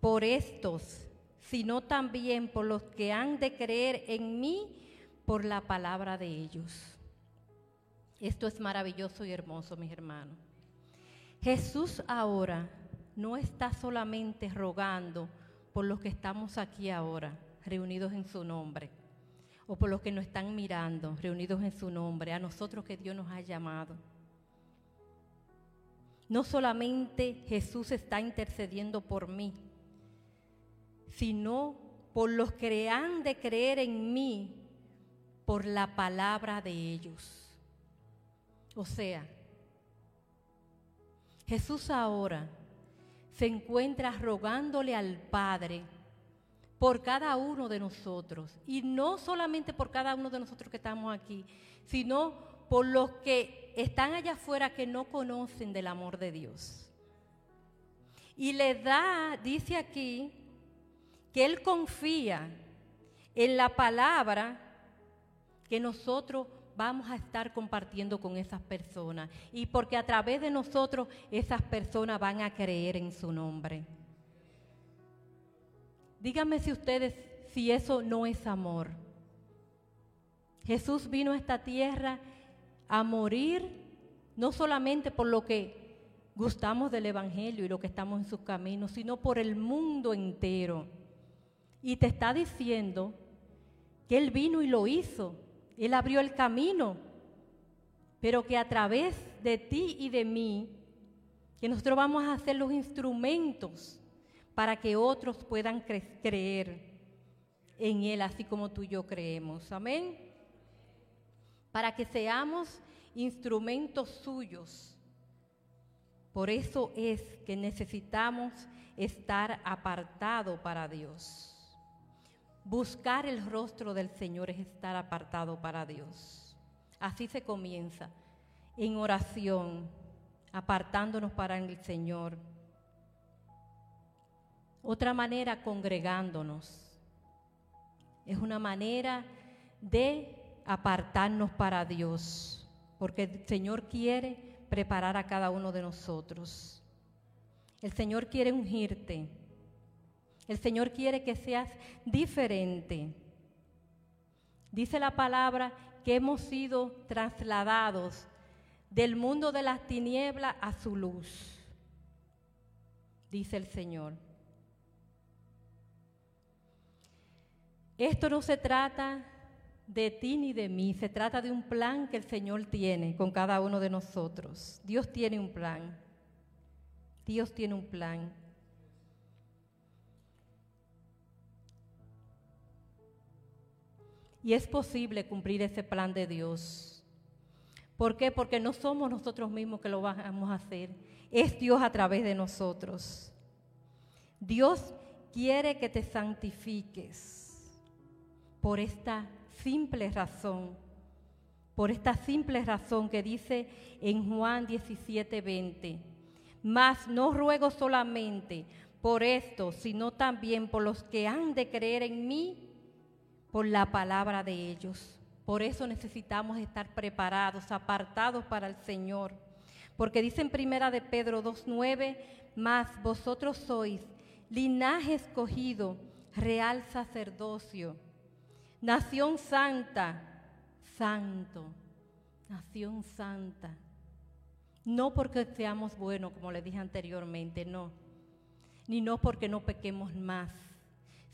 por estos, sino también por los que han de creer en mí por la palabra de ellos. Esto es maravilloso y hermoso, mis hermanos. Jesús ahora no está solamente rogando por los que estamos aquí ahora, reunidos en su nombre, o por los que nos están mirando, reunidos en su nombre, a nosotros que Dios nos ha llamado. No solamente Jesús está intercediendo por mí, sino por los que han de creer en mí por la palabra de ellos. O sea, Jesús ahora se encuentra rogándole al Padre por cada uno de nosotros. Y no solamente por cada uno de nosotros que estamos aquí, sino por los que están allá afuera que no conocen del amor de Dios. Y le da, dice aquí, que Él confía en la palabra que nosotros vamos a estar compartiendo con esas personas. Y porque a través de nosotros esas personas van a creer en su nombre. Díganme si ustedes, si eso no es amor. Jesús vino a esta tierra a morir no solamente por lo que gustamos del Evangelio y lo que estamos en sus caminos, sino por el mundo entero. Y te está diciendo que Él vino y lo hizo. Él abrió el camino. Pero que a través de ti y de mí, que nosotros vamos a hacer los instrumentos para que otros puedan creer en Él, así como tú y yo creemos. Amén. Para que seamos instrumentos suyos. Por eso es que necesitamos estar apartado para Dios. Buscar el rostro del Señor es estar apartado para Dios. Así se comienza, en oración, apartándonos para el Señor. Otra manera, congregándonos. Es una manera de apartarnos para Dios, porque el Señor quiere preparar a cada uno de nosotros. El Señor quiere ungirte. El Señor quiere que seas diferente. Dice la palabra que hemos sido trasladados del mundo de las tinieblas a su luz. Dice el Señor. Esto no se trata de ti ni de mí, se trata de un plan que el Señor tiene con cada uno de nosotros. Dios tiene un plan. Dios tiene un plan. Y es posible cumplir ese plan de Dios. ¿Por qué? Porque no somos nosotros mismos que lo vamos a hacer. Es Dios a través de nosotros. Dios quiere que te santifiques por esta simple razón. Por esta simple razón que dice en Juan 17, 20. Mas no ruego solamente por esto, sino también por los que han de creer en mí por la palabra de ellos. Por eso necesitamos estar preparados, apartados para el Señor. Porque dice en primera de Pedro 2.9, más vosotros sois linaje escogido, real sacerdocio, nación santa, santo, nación santa. No porque seamos buenos, como le dije anteriormente, no. Ni no porque no pequemos más,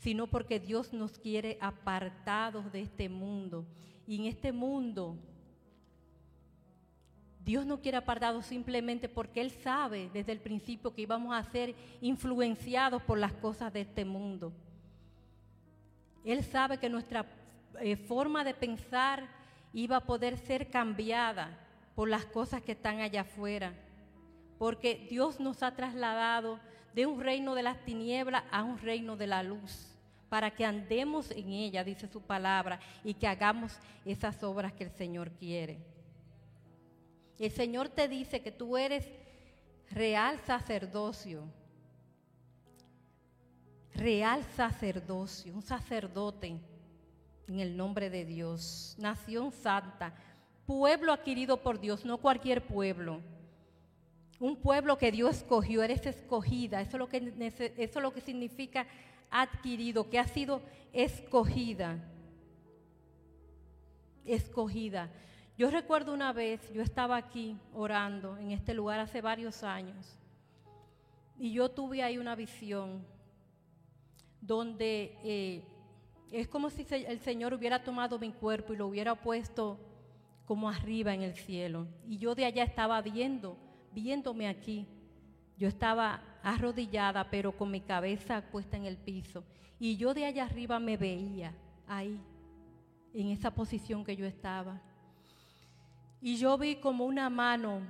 sino porque Dios nos quiere apartados de este mundo. Y en este mundo, Dios no quiere apartados simplemente porque Él sabe desde el principio que íbamos a ser influenciados por las cosas de este mundo. Él sabe que nuestra eh, forma de pensar iba a poder ser cambiada por las cosas que están allá afuera. Porque Dios nos ha trasladado de un reino de las tinieblas a un reino de la luz para que andemos en ella, dice su palabra, y que hagamos esas obras que el Señor quiere. El Señor te dice que tú eres real sacerdocio, real sacerdocio, un sacerdote en el nombre de Dios, nación santa, pueblo adquirido por Dios, no cualquier pueblo. Un pueblo que Dios escogió, eres escogida, eso es lo que, eso es lo que significa adquirido, que ha sido escogida. Escogida. Yo recuerdo una vez, yo estaba aquí orando en este lugar hace varios años, y yo tuve ahí una visión donde eh, es como si el Señor hubiera tomado mi cuerpo y lo hubiera puesto como arriba en el cielo. Y yo de allá estaba viendo, viéndome aquí. Yo estaba arrodillada, pero con mi cabeza puesta en el piso. Y yo de allá arriba me veía ahí, en esa posición que yo estaba. Y yo vi como una mano,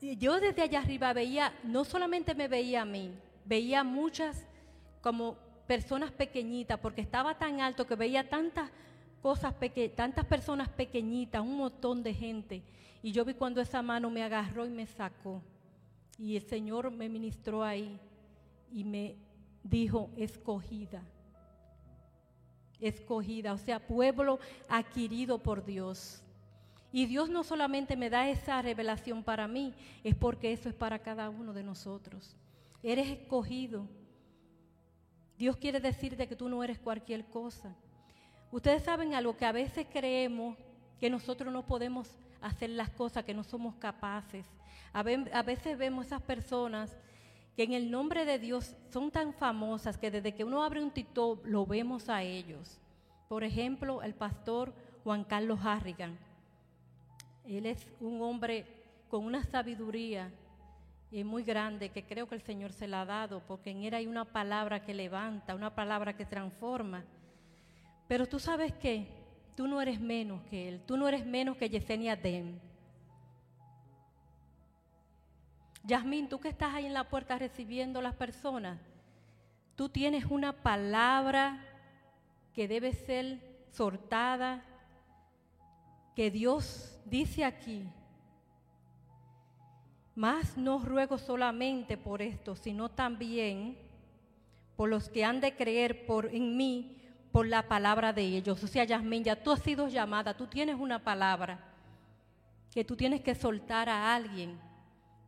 yo desde allá arriba veía, no solamente me veía a mí, veía muchas como personas pequeñitas, porque estaba tan alto que veía tantas cosas, tantas personas pequeñitas, un montón de gente. Y yo vi cuando esa mano me agarró y me sacó. Y el Señor me ministró ahí y me dijo, escogida. Escogida, o sea, pueblo adquirido por Dios. Y Dios no solamente me da esa revelación para mí, es porque eso es para cada uno de nosotros. Eres escogido. Dios quiere decirte que tú no eres cualquier cosa. Ustedes saben algo que a veces creemos que nosotros no podemos hacer las cosas, que no somos capaces. A, veces vemos esas personas que en el nombre de Dios son tan famosas que desde que uno abre un tito lo vemos a ellos. Por ejemplo, el pastor Juan Carlos Harrigan. Él es un hombre con una sabiduría eh, muy grande que creo que el Señor se la ha dado, porque en él hay una palabra que levanta, una palabra que transforma. Pero tú sabes que tú no eres menos que él, tú no eres menos que Yesenia Dem. Yasmín, tú que estás ahí en la puerta recibiendo las personas, tú tienes una palabra que debe ser sortada, que Dios dice aquí. Más no ruego solamente por esto, sino también por los que han de creer por, en mí por la palabra de ellos. O sea, Yasmín, ya tú has sido llamada, tú tienes una palabra que tú tienes que soltar a alguien,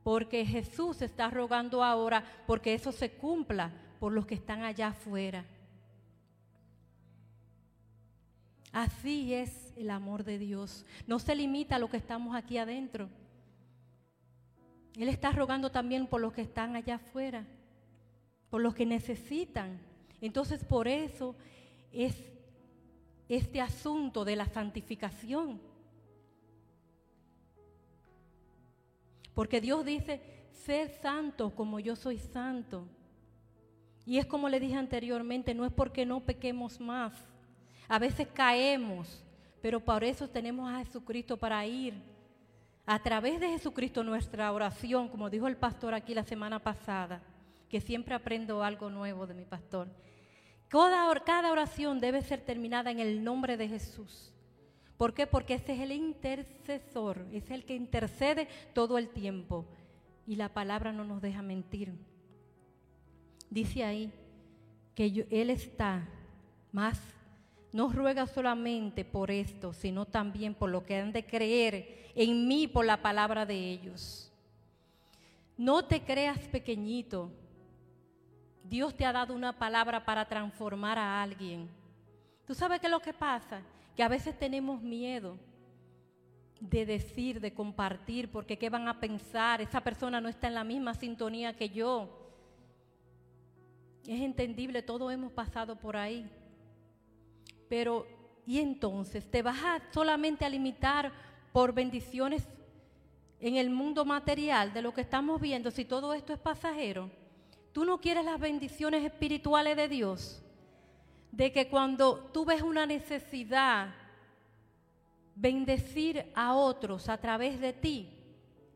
porque Jesús está rogando ahora porque eso se cumpla por los que están allá afuera. Así es el amor de Dios. No se limita a lo que estamos aquí adentro. Él está rogando también por los que están allá afuera, por los que necesitan. Entonces por eso es este asunto de la santificación. Porque Dios dice, sé santo como yo soy santo. Y es como le dije anteriormente, no es porque no pequemos más. A veces caemos, pero por eso tenemos a Jesucristo para ir. A través de Jesucristo nuestra oración, como dijo el pastor aquí la semana pasada, que siempre aprendo algo nuevo de mi pastor cada, oración debe ser terminada en el nombre de Jesús. ¿Por qué? Porque ese es el intercesor, es el que intercede todo el tiempo. Y la palabra no nos deja mentir. Dice ahí que Él está más, no ruega solamente por esto, sino también por lo que han de creer en mí por la palabra de ellos. No te creas pequeñito, Dios te ha dado una palabra para transformar a alguien. ¿Tú sabes qué es lo que pasa? Que a veces tenemos miedo de decir, de compartir, porque ¿qué van a pensar? Esa persona no está en la misma sintonía que yo. Es entendible, todos hemos pasado por ahí. Pero, ¿y entonces? ¿Te vas a solamente a limitar por bendiciones en el mundo material de lo que estamos viendo si todo esto es pasajero? ¿Tú no quieres las bendiciones espirituales de Dios? De que cuando tú ves una necesidad, bendecir a otros a través de ti.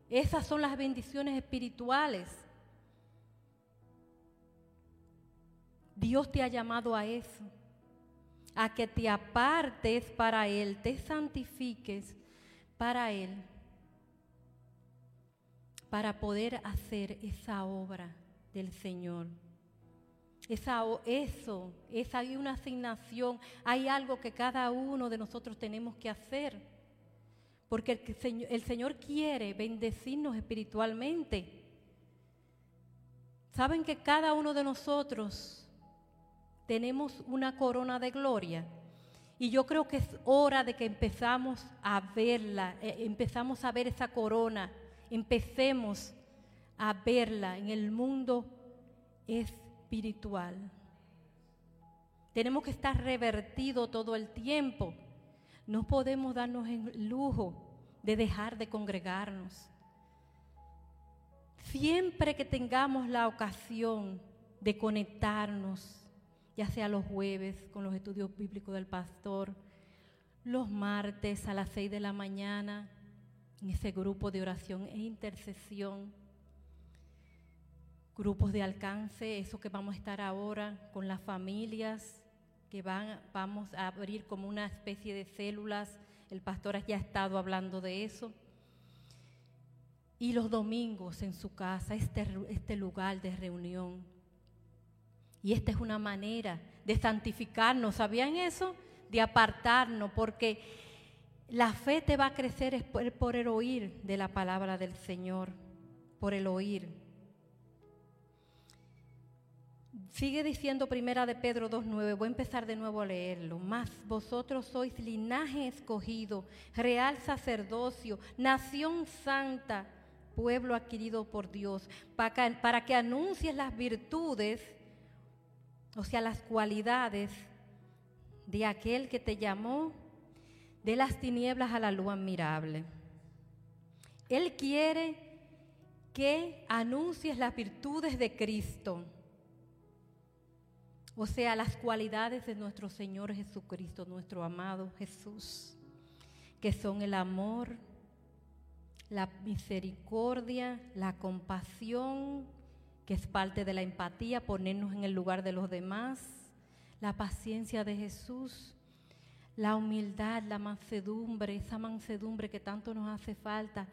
Esas son las bendiciones espirituales. Dios te ha llamado a eso, a que te apartes para Él, te santifiques para Él, para poder hacer esa obra del Señor. Esa, eso, es hay una asignación, hay algo que cada uno de nosotros tenemos que hacer. Porque el Señor, quiere bendecirnos espiritualmente. Saben que cada uno de nosotros tenemos una corona de gloria. Y yo creo que es hora de que empezamos a verla, eh, empezamos a ver esa corona, empecemos a verla en el mundo espiritual. Tenemos que estar revertido todo el tiempo. No podemos darnos el lujo de dejar de congregarnos. Siempre que tengamos la ocasión de conectarnos, ya sea los jueves con los estudios bíblicos del pastor, los martes a las seis de la mañana, en ese grupo de oración e intercesión, grupos de alcance, eso que vamos a estar ahora con las familias, que van, vamos a abrir como una especie de células, el pastor ya ha estado hablando de eso y los domingos en su casa, este, este lugar de reunión. Y esta es una manera de santificarnos, ¿sabían eso? De apartarnos, porque la fe te va a crecer por, por el oír de la palabra del Señor, por el oír. Sigue diciendo primera de Pedro 2.9, voy a empezar de nuevo a leerlo. Más vosotros sois linaje escogido, real sacerdocio, nación santa pueblo adquirido por Dios, para que anuncies las virtudes, o sea, las cualidades de aquel que te llamó de las tinieblas a la luz admirable. Él quiere que anuncies las virtudes de Cristo, o sea, las cualidades de nuestro Señor Jesucristo, nuestro amado Jesús, que son el amor, la misericordia, la compasión, que es parte de la empatía, ponernos en el lugar de los demás, la paciencia de Jesús, la humildad, la mansedumbre, esa mansedumbre que tanto nos hace falta,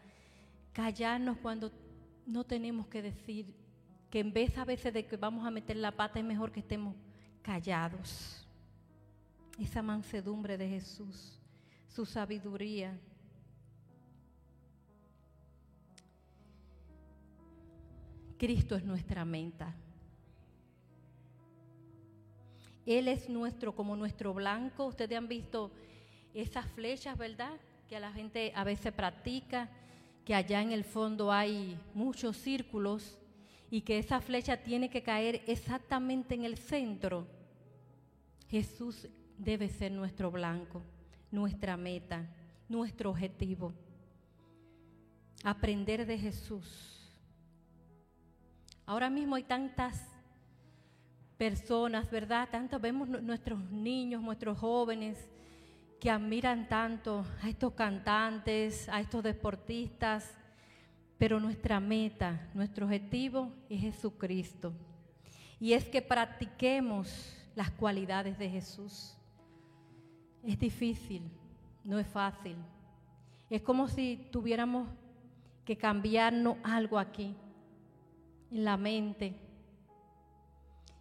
callarnos cuando no tenemos que decir, que en vez a veces de que vamos a meter la pata es mejor que estemos callados. Esa mansedumbre de Jesús, su sabiduría, Cristo es nuestra meta. Él es nuestro, como nuestro blanco. Ustedes han visto esas flechas, ¿verdad? Que la gente a veces practica, que allá en el fondo hay muchos círculos y que esa flecha tiene que caer exactamente en el centro. Jesús debe ser nuestro blanco, nuestra meta, nuestro objetivo. Aprender de Jesús Ahora mismo hay tantas personas, ¿verdad? Tanto vemos nuestros niños, nuestros jóvenes que admiran tanto a estos cantantes, a estos deportistas, pero nuestra meta, nuestro objetivo es Jesucristo. Y es que practiquemos las cualidades de Jesús. Es difícil, no es fácil. Es como si tuviéramos que cambiarnos algo aquí en la mente.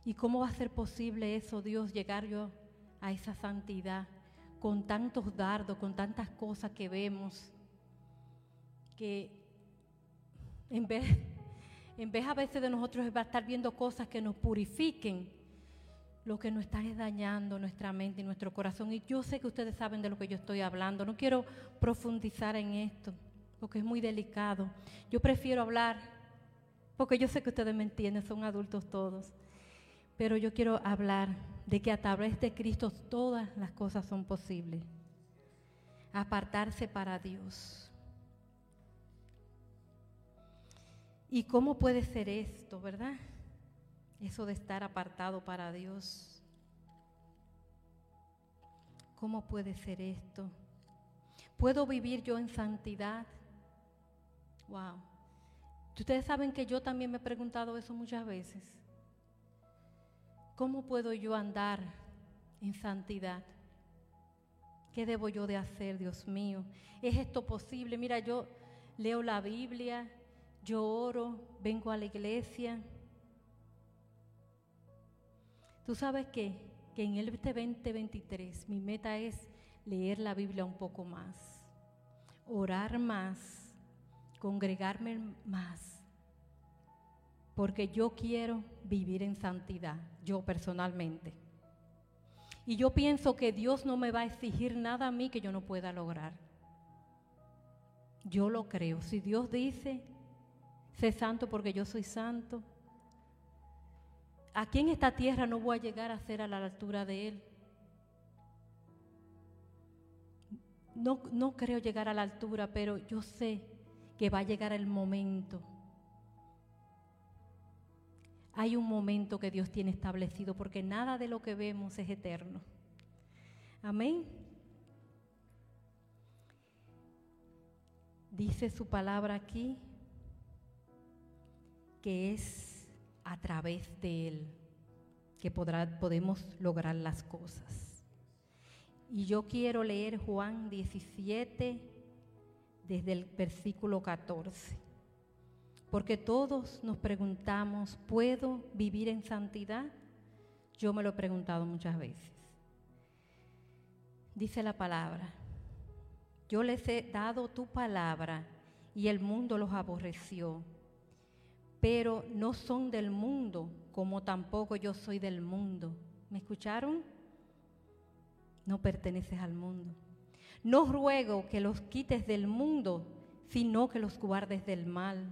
¿Y cómo va a ser posible eso, Dios, llegar yo a esa santidad con tantos dardos, con tantas cosas que vemos, que en vez, en vez a veces de nosotros va a estar viendo cosas que nos purifiquen, lo que nos está es dañando nuestra mente y nuestro corazón. Y yo sé que ustedes saben de lo que yo estoy hablando. No quiero profundizar en esto, porque es muy delicado. Yo prefiero hablar porque yo sé que ustedes me entienden, son adultos todos. Pero yo quiero hablar de que a través de Cristo todas las cosas son posibles. Apartarse para Dios. ¿Y cómo puede ser esto, verdad? Eso de estar apartado para Dios. ¿Cómo puede ser esto? ¿Puedo vivir yo en santidad? Wow. Ustedes saben que yo también me he preguntado eso muchas veces. ¿Cómo puedo yo andar en santidad? ¿Qué debo yo de hacer, Dios mío? ¿Es esto posible? Mira, yo leo la Biblia, yo oro, vengo a la iglesia. Tú sabes qué? Que en el 2023 mi meta es leer la Biblia un poco más, orar más congregarme más, porque yo quiero vivir en santidad, yo personalmente. Y yo pienso que Dios no me va a exigir nada a mí que yo no pueda lograr. Yo lo creo. Si Dios dice, sé santo porque yo soy santo, aquí en esta tierra no voy a llegar a ser a la altura de Él. No, no creo llegar a la altura, pero yo sé que va a llegar el momento. Hay un momento que Dios tiene establecido porque nada de lo que vemos es eterno. Amén. Dice su palabra aquí que es a través de Él que podemos lograr las cosas. Y yo quiero leer Juan 17 desde el versículo 14. Porque todos nos preguntamos, ¿puedo vivir en santidad? Yo me lo he preguntado muchas veces. Dice la palabra, yo les he dado tu palabra y el mundo los aborreció, pero no son del mundo como tampoco yo soy del mundo. ¿Me escucharon? No perteneces al mundo. No ruego que los quites del mundo, sino que los guardes del mal.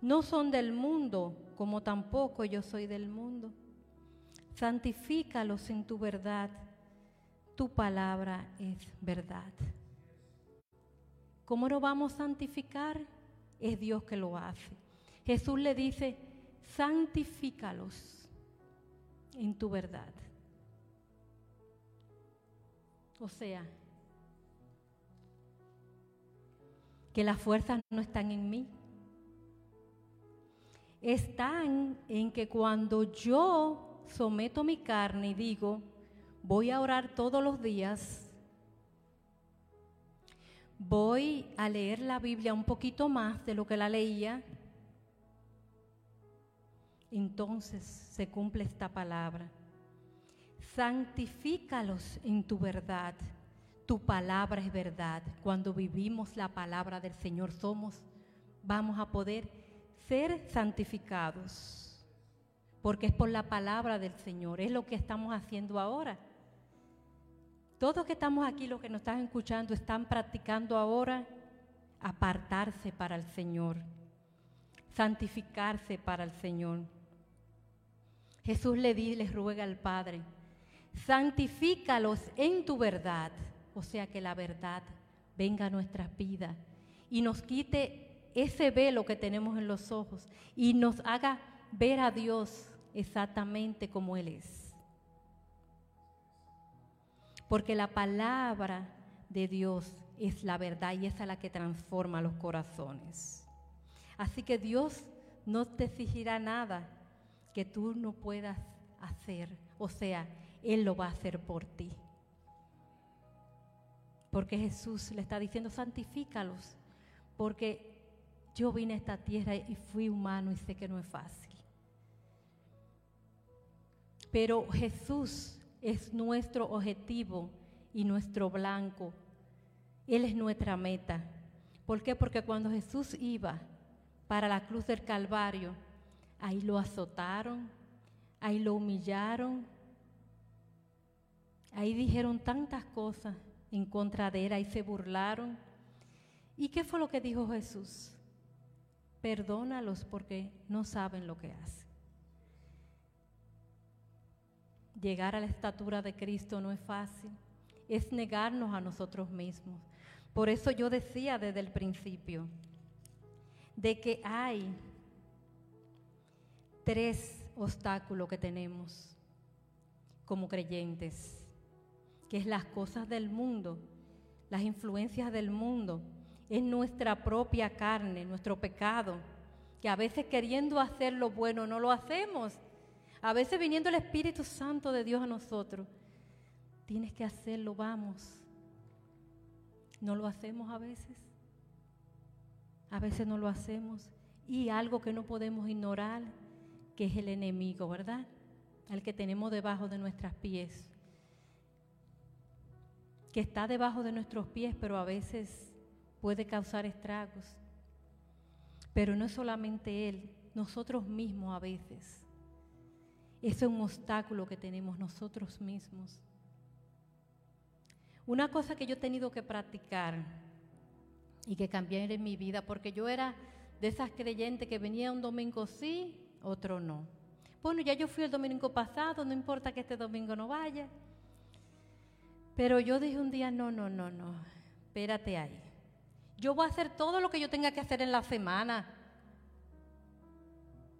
No son del mundo, como tampoco yo soy del mundo. Santifícalos en tu verdad. Tu palabra es verdad. ¿Cómo lo vamos a santificar? Es Dios que lo hace. Jesús le dice, santifícalos en tu verdad. O sea, que las fuerzas no están en mí. Están en que cuando yo someto mi carne y digo, voy a orar todos los días, voy a leer la Biblia un poquito más de lo que la leía, entonces se cumple esta palabra. Santifícalos en tu verdad tu palabra es verdad. Cuando vivimos la palabra del Señor somos, vamos a poder ser santificados. Porque es por la palabra del Señor, es lo que estamos haciendo ahora. Todos que estamos aquí, los que nos están escuchando, están practicando ahora apartarse para el Señor, santificarse para el Señor. Jesús le, di, les ruega al Padre, santifícalos en tu verdad o sea que la verdad venga a nuestras vidas y nos quite ese velo que tenemos en los ojos y nos haga ver a Dios exactamente como Él es. Porque la palabra de Dios es la verdad y es la que transforma los corazones. Así que Dios no te exigirá nada que tú no puedas hacer. O sea, Él lo va a hacer por ti. Porque Jesús le está diciendo, santifícalos, porque yo vine a esta tierra y fui humano y sé que no es fácil. Pero Jesús es nuestro objetivo y nuestro blanco. Él es nuestra meta. ¿Por qué? Porque cuando Jesús iba para la cruz del Calvario, ahí lo azotaron, ahí lo humillaron, ahí dijeron tantas cosas en contra de él, y se burlaron. ¿Y qué fue lo que dijo Jesús? Perdónalos porque no saben lo que hacen. Llegar a la estatura de Cristo no es fácil, es negarnos a nosotros mismos. Por eso yo decía desde el principio de que hay tres obstáculos que tenemos como creyentes que es las cosas del mundo, las influencias del mundo, es nuestra propia carne, nuestro pecado, que a veces queriendo hacer lo bueno no lo hacemos, a veces viniendo el Espíritu Santo de Dios a nosotros, tienes que hacerlo, vamos. No lo hacemos a veces, a veces no lo hacemos, y algo que no podemos ignorar, que es el enemigo, ¿verdad? Al que tenemos debajo de nuestras pies que está debajo de nuestros pies, pero a veces puede causar estragos. Pero no es solamente Él, nosotros mismos a veces. Es un obstáculo que tenemos nosotros mismos. Una cosa que yo he tenido que practicar y que cambiar en mi vida, porque yo era de esas creyentes que venía un domingo sí, otro no. Bueno, ya yo fui el domingo pasado, no importa que este domingo no vaya. Pero yo dije un día, no, no, no, no, espérate ahí. Yo voy a hacer todo lo que yo tenga que hacer en la semana.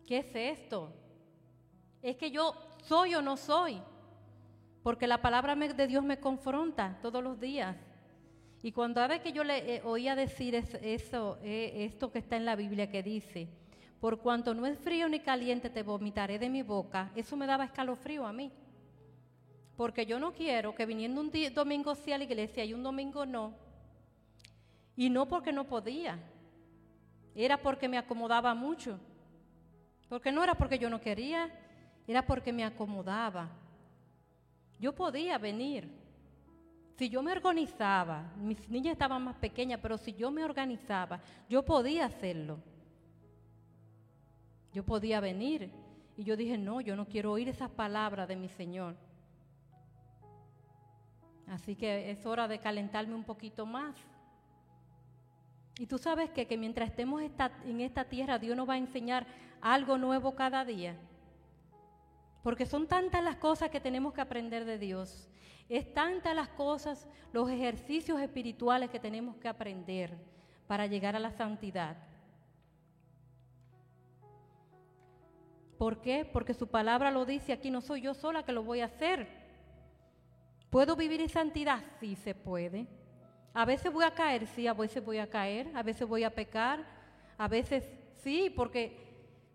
¿Qué es esto? Es que yo soy o no soy. Porque la palabra de Dios me confronta todos los días. Y cuando a veces que yo le eh, oía decir eso, eh, esto que está en la Biblia que dice, por cuanto no es frío ni caliente te vomitaré de mi boca, eso me daba escalofrío a mí. Porque yo no quiero que viniendo un domingo sea a la iglesia y un domingo no. Y no porque no podía, era porque me acomodaba mucho. Porque no era porque yo no quería, era porque me acomodaba. Yo podía venir, si yo me organizaba, mis niñas estaban más pequeñas, pero si yo me organizaba, yo podía hacerlo. Yo podía venir. Y yo dije, no, yo no quiero oír esas palabras de mi Señor. Así que es hora de calentarme un poquito más. Y tú sabes que, que mientras estemos en esta tierra, Dios nos va a enseñar algo nuevo cada día. Porque son tantas las cosas que tenemos que aprender de Dios. Es tantas las cosas, los ejercicios espirituales que tenemos que aprender para llegar a la santidad. ¿Por qué? Porque su palabra lo dice aquí, no soy yo sola que lo voy a hacer. ¿Puedo vivir en santidad? Sí se puede. A veces voy a caer, sí, a veces voy a caer, a veces voy a pecar, a veces sí, porque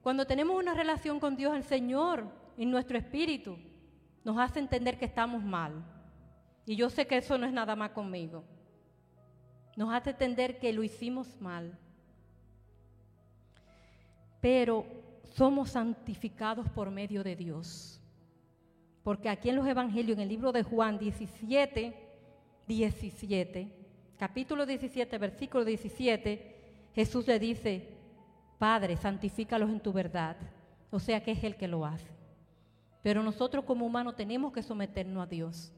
cuando tenemos una relación con Dios, el Señor, en nuestro espíritu, nos hace entender que estamos mal. Y yo sé que eso no es nada más conmigo. Nos hace entender que lo hicimos mal. Pero somos santificados por medio de Dios. Porque aquí en los Evangelios, en el libro de Juan 17, 17, capítulo 17, versículo 17, Jesús le dice, Padre, santifícalos en tu verdad. O sea que es el que lo hace. Pero nosotros como humanos tenemos que someternos a Dios.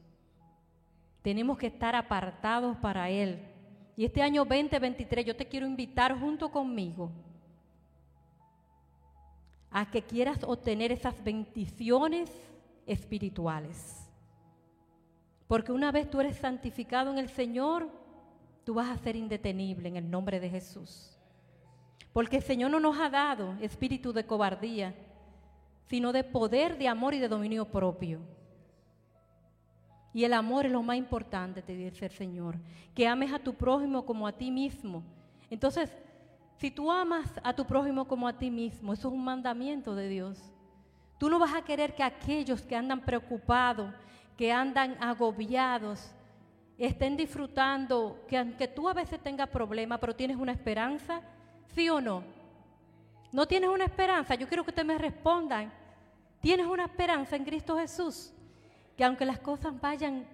Tenemos que estar apartados para Él. Y este año 2023 yo te quiero invitar junto conmigo a que quieras obtener esas bendiciones espirituales. Porque una vez tú eres santificado en el Señor, tú vas a ser indetenible en el nombre de Jesús. Porque el Señor no nos ha dado espíritu de cobardía, sino de poder, de amor y de dominio propio. Y el amor es lo más importante, te dice el Señor. Que ames a tu prójimo como a ti mismo. Entonces, si tú amas a tu prójimo como a ti mismo, eso es un mandamiento de Dios. Tú no vas a querer que aquellos que andan preocupados, que andan agobiados, estén disfrutando, que aunque tú a veces tengas problemas, pero tienes una esperanza, ¿sí o no? ¿No tienes una esperanza? Yo quiero que ustedes me respondan. ¿Tienes una esperanza en Cristo Jesús? que aunque las cosas vayan,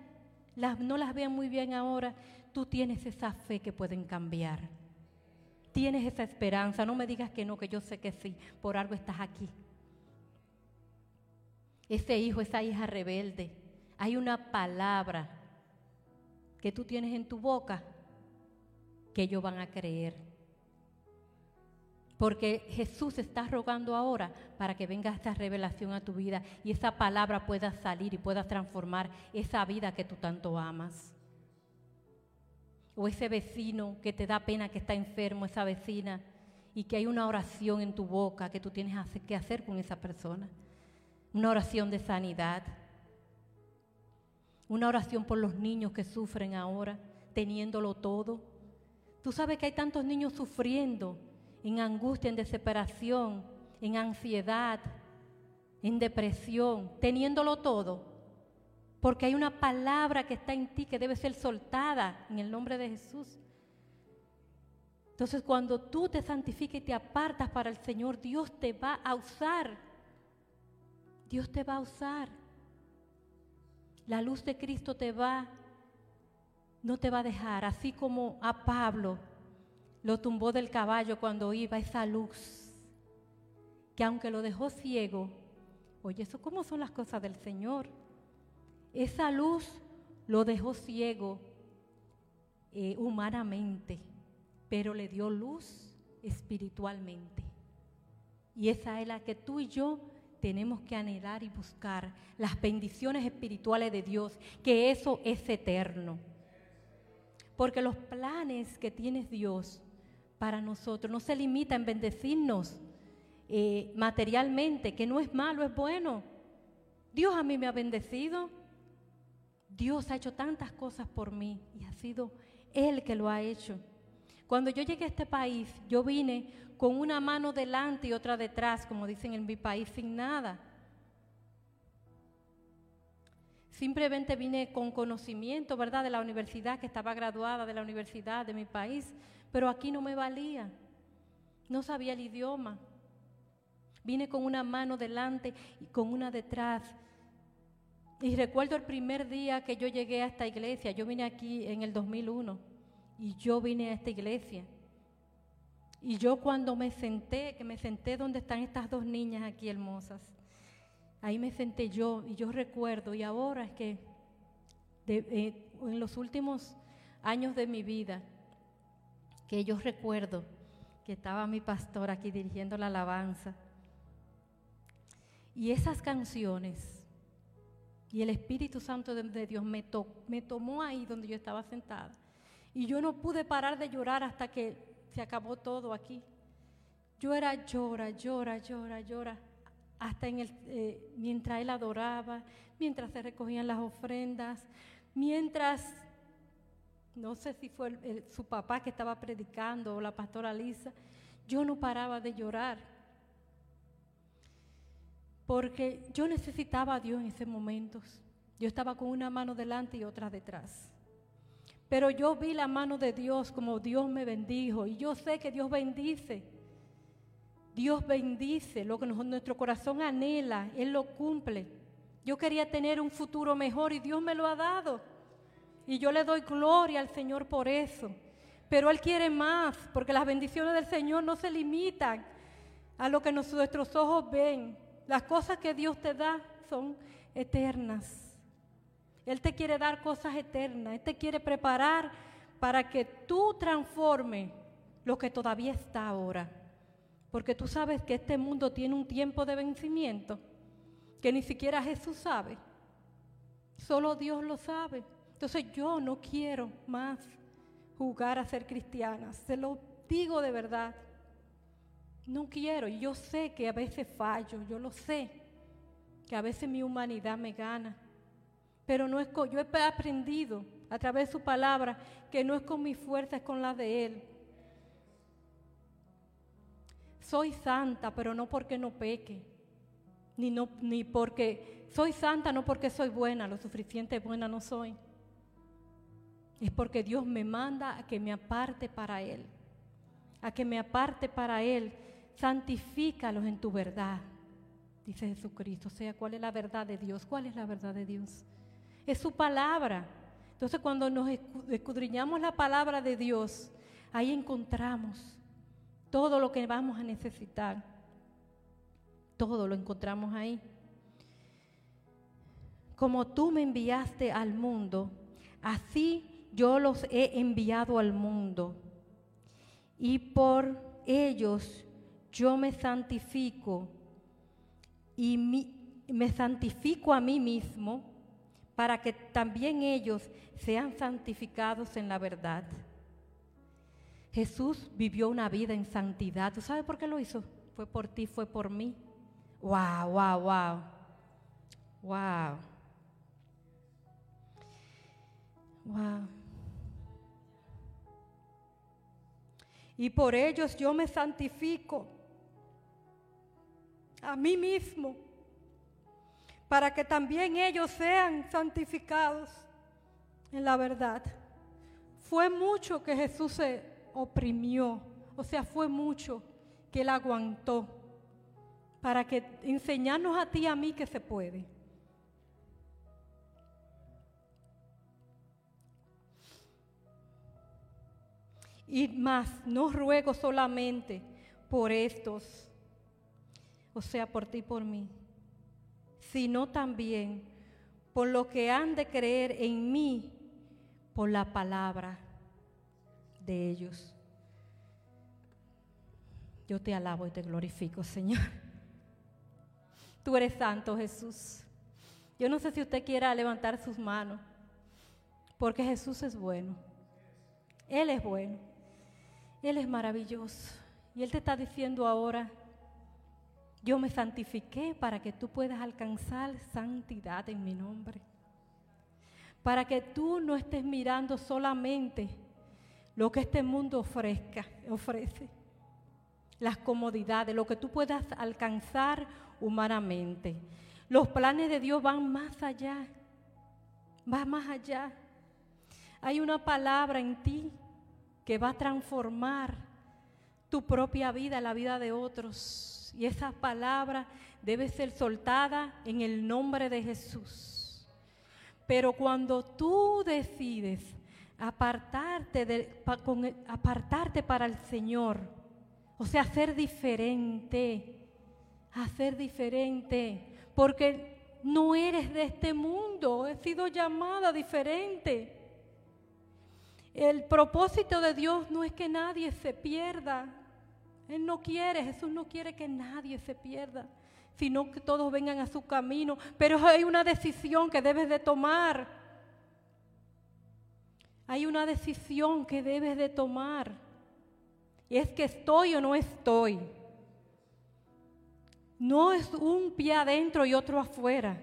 las, no las vean muy bien ahora, tú tienes esa fe que pueden cambiar. Tienes esa esperanza, no me digas que no, que yo sé que sí, por algo estás aquí. Ese hijo, esa hija rebelde, hay una palabra que tú tienes en tu boca que ellos van a creer. Porque Jesús está rogando ahora para que venga esta revelación a tu vida y esa palabra pueda salir y pueda transformar esa vida que tú tanto amas. O ese vecino que te da pena que está enfermo, esa vecina, y que hay una oración en tu boca que tú tienes que hacer con esa persona. Una oración de sanidad. Una oración por los niños que sufren ahora, teniéndolo todo. Tú sabes que hay tantos niños sufriendo en angustia, en desesperación, en ansiedad, en depresión, teniéndolo todo. Porque hay una palabra que está en ti que debe ser soltada en el nombre de Jesús. Entonces cuando tú te santificas y te apartas para el Señor, Dios te va a usar. Dios te va a usar. La luz de Cristo te va, no te va a dejar, así como a Pablo lo tumbó del caballo cuando iba esa luz, que aunque lo dejó ciego, Oye, ¿eso cómo son las cosas del Señor? Esa luz lo dejó ciego eh, humanamente, pero le dio luz espiritualmente. Y esa es la que tú y yo tenemos que anhelar y buscar, las bendiciones espirituales de Dios, que eso es eterno. Porque los planes que tiene Dios para nosotros no se limita en bendecirnos eh, materialmente, que no es malo, es bueno. Dios a mí me ha bendecido. Dios ha hecho tantas cosas por mí y ha sido Él que lo ha hecho. Cuando yo llegué a este país, yo vine con una mano delante y otra detrás, como dicen en mi país, sin nada. Simplemente vine con conocimiento, ¿verdad?, de la universidad, que estaba graduada de la universidad de mi país, pero aquí no me valía. No sabía el idioma. Vine con una mano delante y con una detrás. Y recuerdo el primer día que yo llegué a esta iglesia, yo vine aquí en el 2001 y yo vine a esta iglesia. Y yo cuando me senté, que me senté donde están estas dos niñas aquí hermosas, Ahí me senté yo y yo recuerdo, y ahora es que eh, en los últimos años de mi vida, que yo recuerdo que estaba mi pastor aquí dirigiendo la alabanza. Y esas canciones y el Espíritu Santo de, Dios me, me tomó ahí donde yo estaba sentada. Y yo no pude parar de llorar hasta que se acabó todo aquí. Yo era llora, llora, llora, llora hasta en el, eh, mientras él adoraba, mientras se recogían las ofrendas, mientras, no sé si fue su papá que estaba predicando o la pastora Lisa, yo no paraba de llorar. Porque yo necesitaba a Dios en ese momentos. Yo estaba con una mano delante y otra detrás. Pero yo vi la mano de Dios como Dios me bendijo. Y yo sé que Dios bendice Dios bendice lo que nuestro corazón anhela, Él lo cumple. Yo quería tener un futuro mejor y Dios me lo ha dado. Y yo le doy gloria al Señor por eso. Pero Él quiere más, porque las bendiciones del Señor no se limitan a lo que nuestros ojos ven. Las cosas que Dios te da son eternas. Él te quiere dar cosas eternas. Él te quiere preparar para que tú transformes lo que todavía está ahora. Porque tú sabes que este mundo tiene un tiempo de vencimiento que ni siquiera Jesús sabe. Solo Dios lo sabe. Entonces yo no quiero más jugar a ser cristiana. Se lo digo de verdad. No quiero. Yo sé que a veces fallo. Yo lo sé. Que a veces mi humanidad me gana. Pero no es con, yo he aprendido a través de su palabra que no es con mi fuerza, es con la de Él soy santa, pero no porque no peque, ni, no, ni porque soy santa, no porque soy buena, lo suficiente buena no soy. Es porque Dios me manda a que me aparte para Él, a que me aparte para Él. Santifícalos en tu verdad, dice Jesucristo. O sea, ¿cuál es la verdad de Dios? ¿Cuál es la verdad de Dios? Es su palabra. Entonces, cuando nos escudriñamos la palabra de Dios, ahí encontramos todo lo que vamos a necesitar, todo lo encontramos ahí. Como tú me enviaste al mundo, así yo los he enviado al mundo. Y por ellos yo me santifico y me santifico a mí mismo para que también ellos sean santificados en la verdad. Jesús vivió una vida en santidad. ¿Tú sabes por qué lo hizo? Fue por ti, fue por mí. Wow, wow, wow. Wow. Wow. Y por ellos yo me santifico a mí mismo, para que también ellos sean santificados en la verdad. Fue mucho que Jesús se oprimió, o sea, fue mucho que él aguantó para que enseñarnos a ti y a mí que se puede. Y más, no ruego solamente por estos, o sea, por ti y por mí, sino también por lo que han de creer en mí por la palabra de ellos. Yo te alabo y te glorifico, Señor. Tú eres santo, Jesús. Yo no sé si usted quiera levantar sus manos, porque Jesús es bueno. Él es bueno. Él es maravilloso. Y Él te está diciendo ahora, yo me santifiqué para que tú puedas alcanzar santidad en mi nombre. Para que tú no estés mirando solamente lo que este mundo ofrezca, ofrece, las comodidades, lo que tú puedas alcanzar humanamente. Los planes de Dios van más allá, van más allá. Hay una palabra en ti que va a transformar tu propia vida, la vida de otros. Y esa palabra debe ser soltada en el nombre de Jesús. Pero cuando tú decides apartarte, de, apartarte para el Señor, o sea, ser diferente, hacer diferente, porque no eres de este mundo, he sido llamada diferente. El propósito de Dios no es que nadie se pierda. Él no quiere, Jesús no quiere que nadie se pierda, sino que todos vengan a su camino. Pero hay una decisión que debes de tomar. Hay una decisión que debes de tomar. Y es que estoy o no estoy. No es un pie adentro y otro afuera.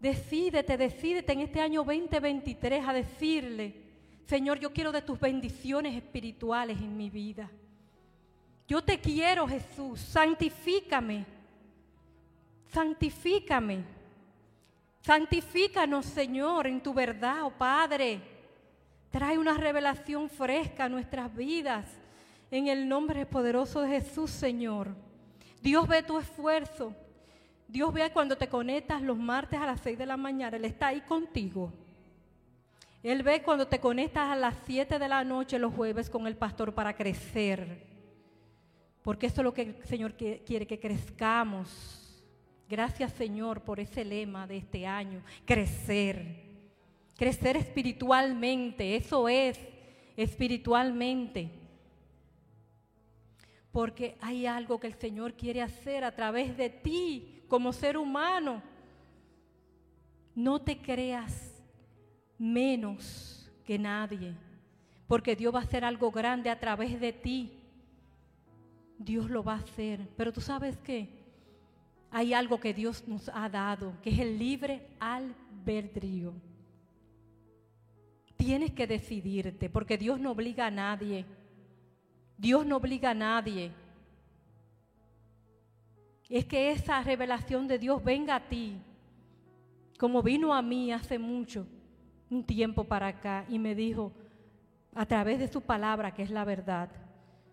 Decídete, decídete en este año 2023 a decirle, Señor, yo quiero de tus bendiciones espirituales en mi vida. Yo te quiero, Jesús, santifícame, santifícame. Santifícanos, Señor, en tu verdad, oh Padre. Trae una revelación fresca a nuestras vidas. En el nombre poderoso de Jesús, Señor. Dios ve tu esfuerzo. Dios ve cuando te conectas los martes a las 6 de la mañana. Él está ahí contigo. Él ve cuando te conectas a las 7 de la noche los jueves con el pastor para crecer. Porque eso es lo que el Señor quiere que crezcamos. Gracias Señor por ese lema de este año, crecer. Crecer espiritualmente, eso es, espiritualmente porque hay algo que el Señor quiere hacer a través de ti como ser humano. No te creas menos que nadie, porque Dios va a hacer algo grande a través de ti. Dios lo va a hacer, pero tú sabes que hay algo que Dios nos ha dado, que es el libre albedrío. Tienes que decidirte, porque Dios no obliga a nadie. Dios no obliga a nadie. Es que esa revelación de Dios venga a ti, como vino a mí hace mucho, un tiempo para acá, y me dijo, a través de su palabra, que es la verdad,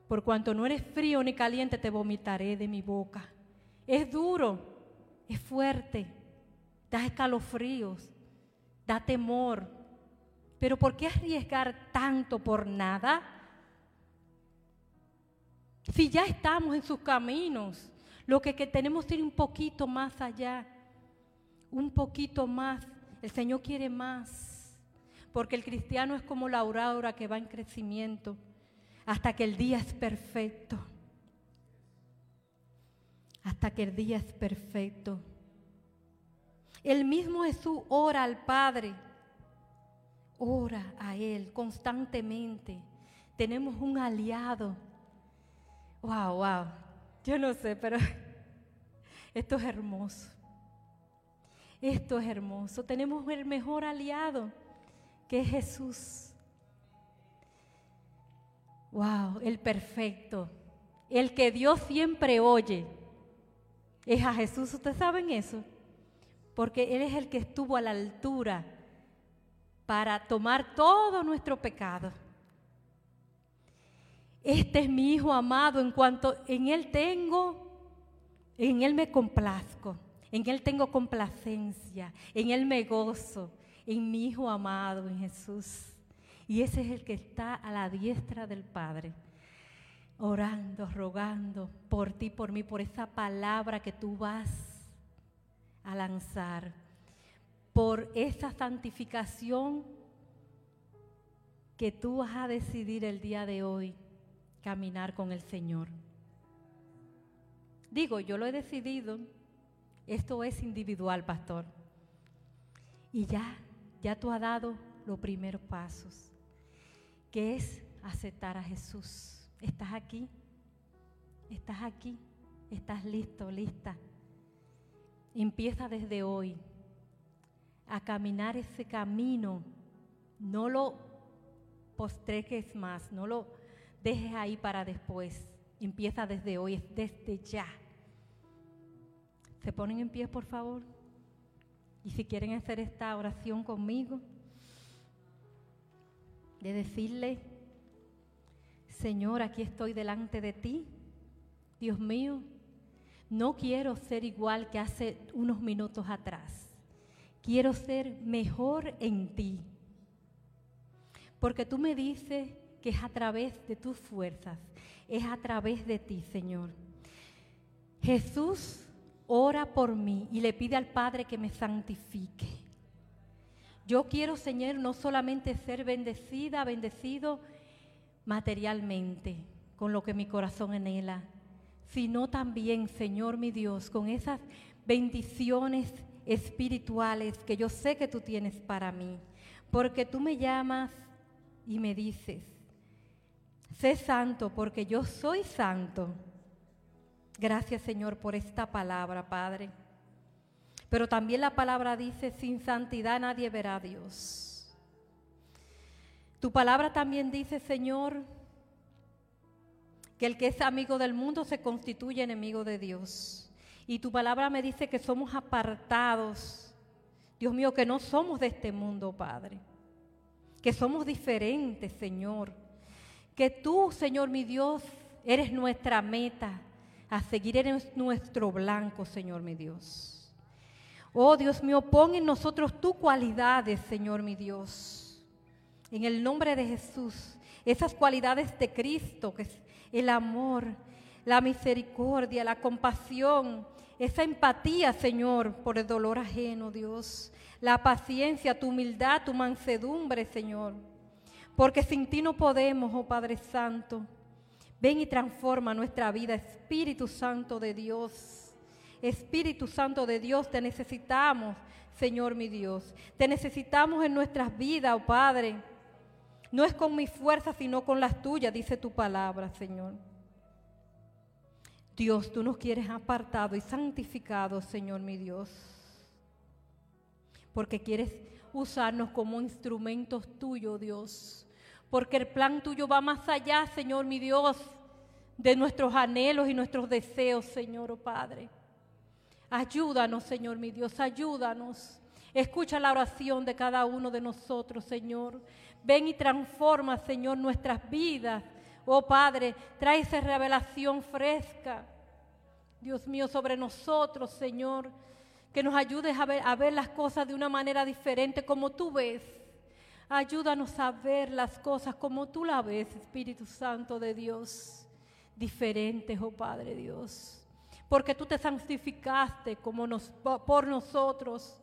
por cuanto no eres frío ni caliente, te vomitaré de mi boca. Es duro, es fuerte, da escalofríos, da temor. Pero ¿por qué arriesgar tanto por nada? Si ya estamos en sus caminos, lo que, tenemos que ir un poquito más allá, un poquito más. El Señor quiere más, porque el cristiano es como la aurora que va en crecimiento hasta que el día es perfecto. Hasta que el día es perfecto. El mismo Jesús ora al Padre, ora a Él constantemente. Tenemos un aliado Wow, wow. Yo no sé, pero esto es hermoso. Esto es hermoso. Tenemos el mejor aliado, que es Jesús. Wow, el perfecto. El que Dios siempre oye. Es a Jesús. ¿Ustedes saben eso? Porque Él es el que estuvo a la altura para tomar todo nuestro pecado este es mi hijo amado en cuanto en él tengo, en él me complazco, en él tengo complacencia, en él me gozo, en mi hijo amado, en Jesús. Y ese es el que está a la diestra del Padre, orando, rogando por ti, por mí, por esa palabra que tú vas a lanzar por esa santificación que tú vas a decidir el día de hoy caminar con el Señor. Digo, yo lo he decidido, esto es individual, pastor. Y ya, ya tú has dado los primeros pasos, que es aceptar a Jesús. ¿Estás aquí? ¿Estás aquí? ¿Estás listo, lista? Empieza desde hoy a caminar ese camino. No lo postreques más, no lo dejes ahí para después. Empieza desde hoy, desde ya. ¿Se ponen en pie, por favor? Y si quieren hacer esta oración conmigo, de decirle, Señor, aquí estoy delante de ti. Dios mío, no quiero ser igual que hace unos minutos atrás. Quiero ser mejor en ti. Porque tú me dices que es a través de tus fuerzas, es a través de ti, Señor. Jesús ora por mí y le pide al Padre que me santifique. Yo quiero, Señor, no solamente ser bendecida, bendecido materialmente, con lo que mi corazón anhela, sino también, Señor mi Dios, con esas bendiciones espirituales que yo sé que tú tienes para mí. Porque tú me llamas y me dices, sé santo porque yo soy santo. Gracias Señor por esta palabra, Padre. Pero también la palabra dice, sin santidad nadie verá a Dios. Tu palabra también dice, Señor, que el que es amigo del mundo se constituye enemigo de Dios. Y tu palabra me dice que somos apartados. Dios mío, que no somos de este mundo, Padre. Que somos diferentes, Señor. Que tú, Señor mi Dios, eres nuestra meta. A seguir eres nuestro blanco, Señor mi Dios. Oh Dios mío, pon en nosotros tus cualidades, Señor mi Dios. En el nombre de Jesús. Esas cualidades de Cristo, que es el amor, la misericordia, la compasión, esa empatía, Señor, por el dolor ajeno, Dios, la paciencia, tu humildad, tu mansedumbre, Señor. Porque sin ti no podemos, oh Padre Santo. Ven y transforma nuestra vida, Espíritu Santo de Dios. Espíritu Santo de Dios, te necesitamos, Señor mi Dios. Te necesitamos en nuestras vidas, oh Padre. No es con mi fuerza, sino con las tuyas, dice tu palabra, Señor. Dios, tú nos quieres apartado y santificado, Señor mi Dios. Porque quieres usarnos como instrumentos tuyos, Dios. Porque el plan tuyo va más allá, Señor mi Dios, de nuestros anhelos y nuestros deseos, Señor oh Padre. Ayúdanos, Señor mi Dios, ayúdanos. Escucha la oración de cada uno de nosotros, Señor. Ven y transforma, Señor, nuestras vidas. Oh Padre, trae esa revelación fresca, Dios mío, sobre nosotros, Señor. Que nos ayudes a ver, a ver las cosas de una manera diferente como tú ves. Ayúdanos a ver las cosas como tú las ves, Espíritu Santo de Dios. Diferentes, oh Padre Dios. Porque tú te santificaste como nos, por nosotros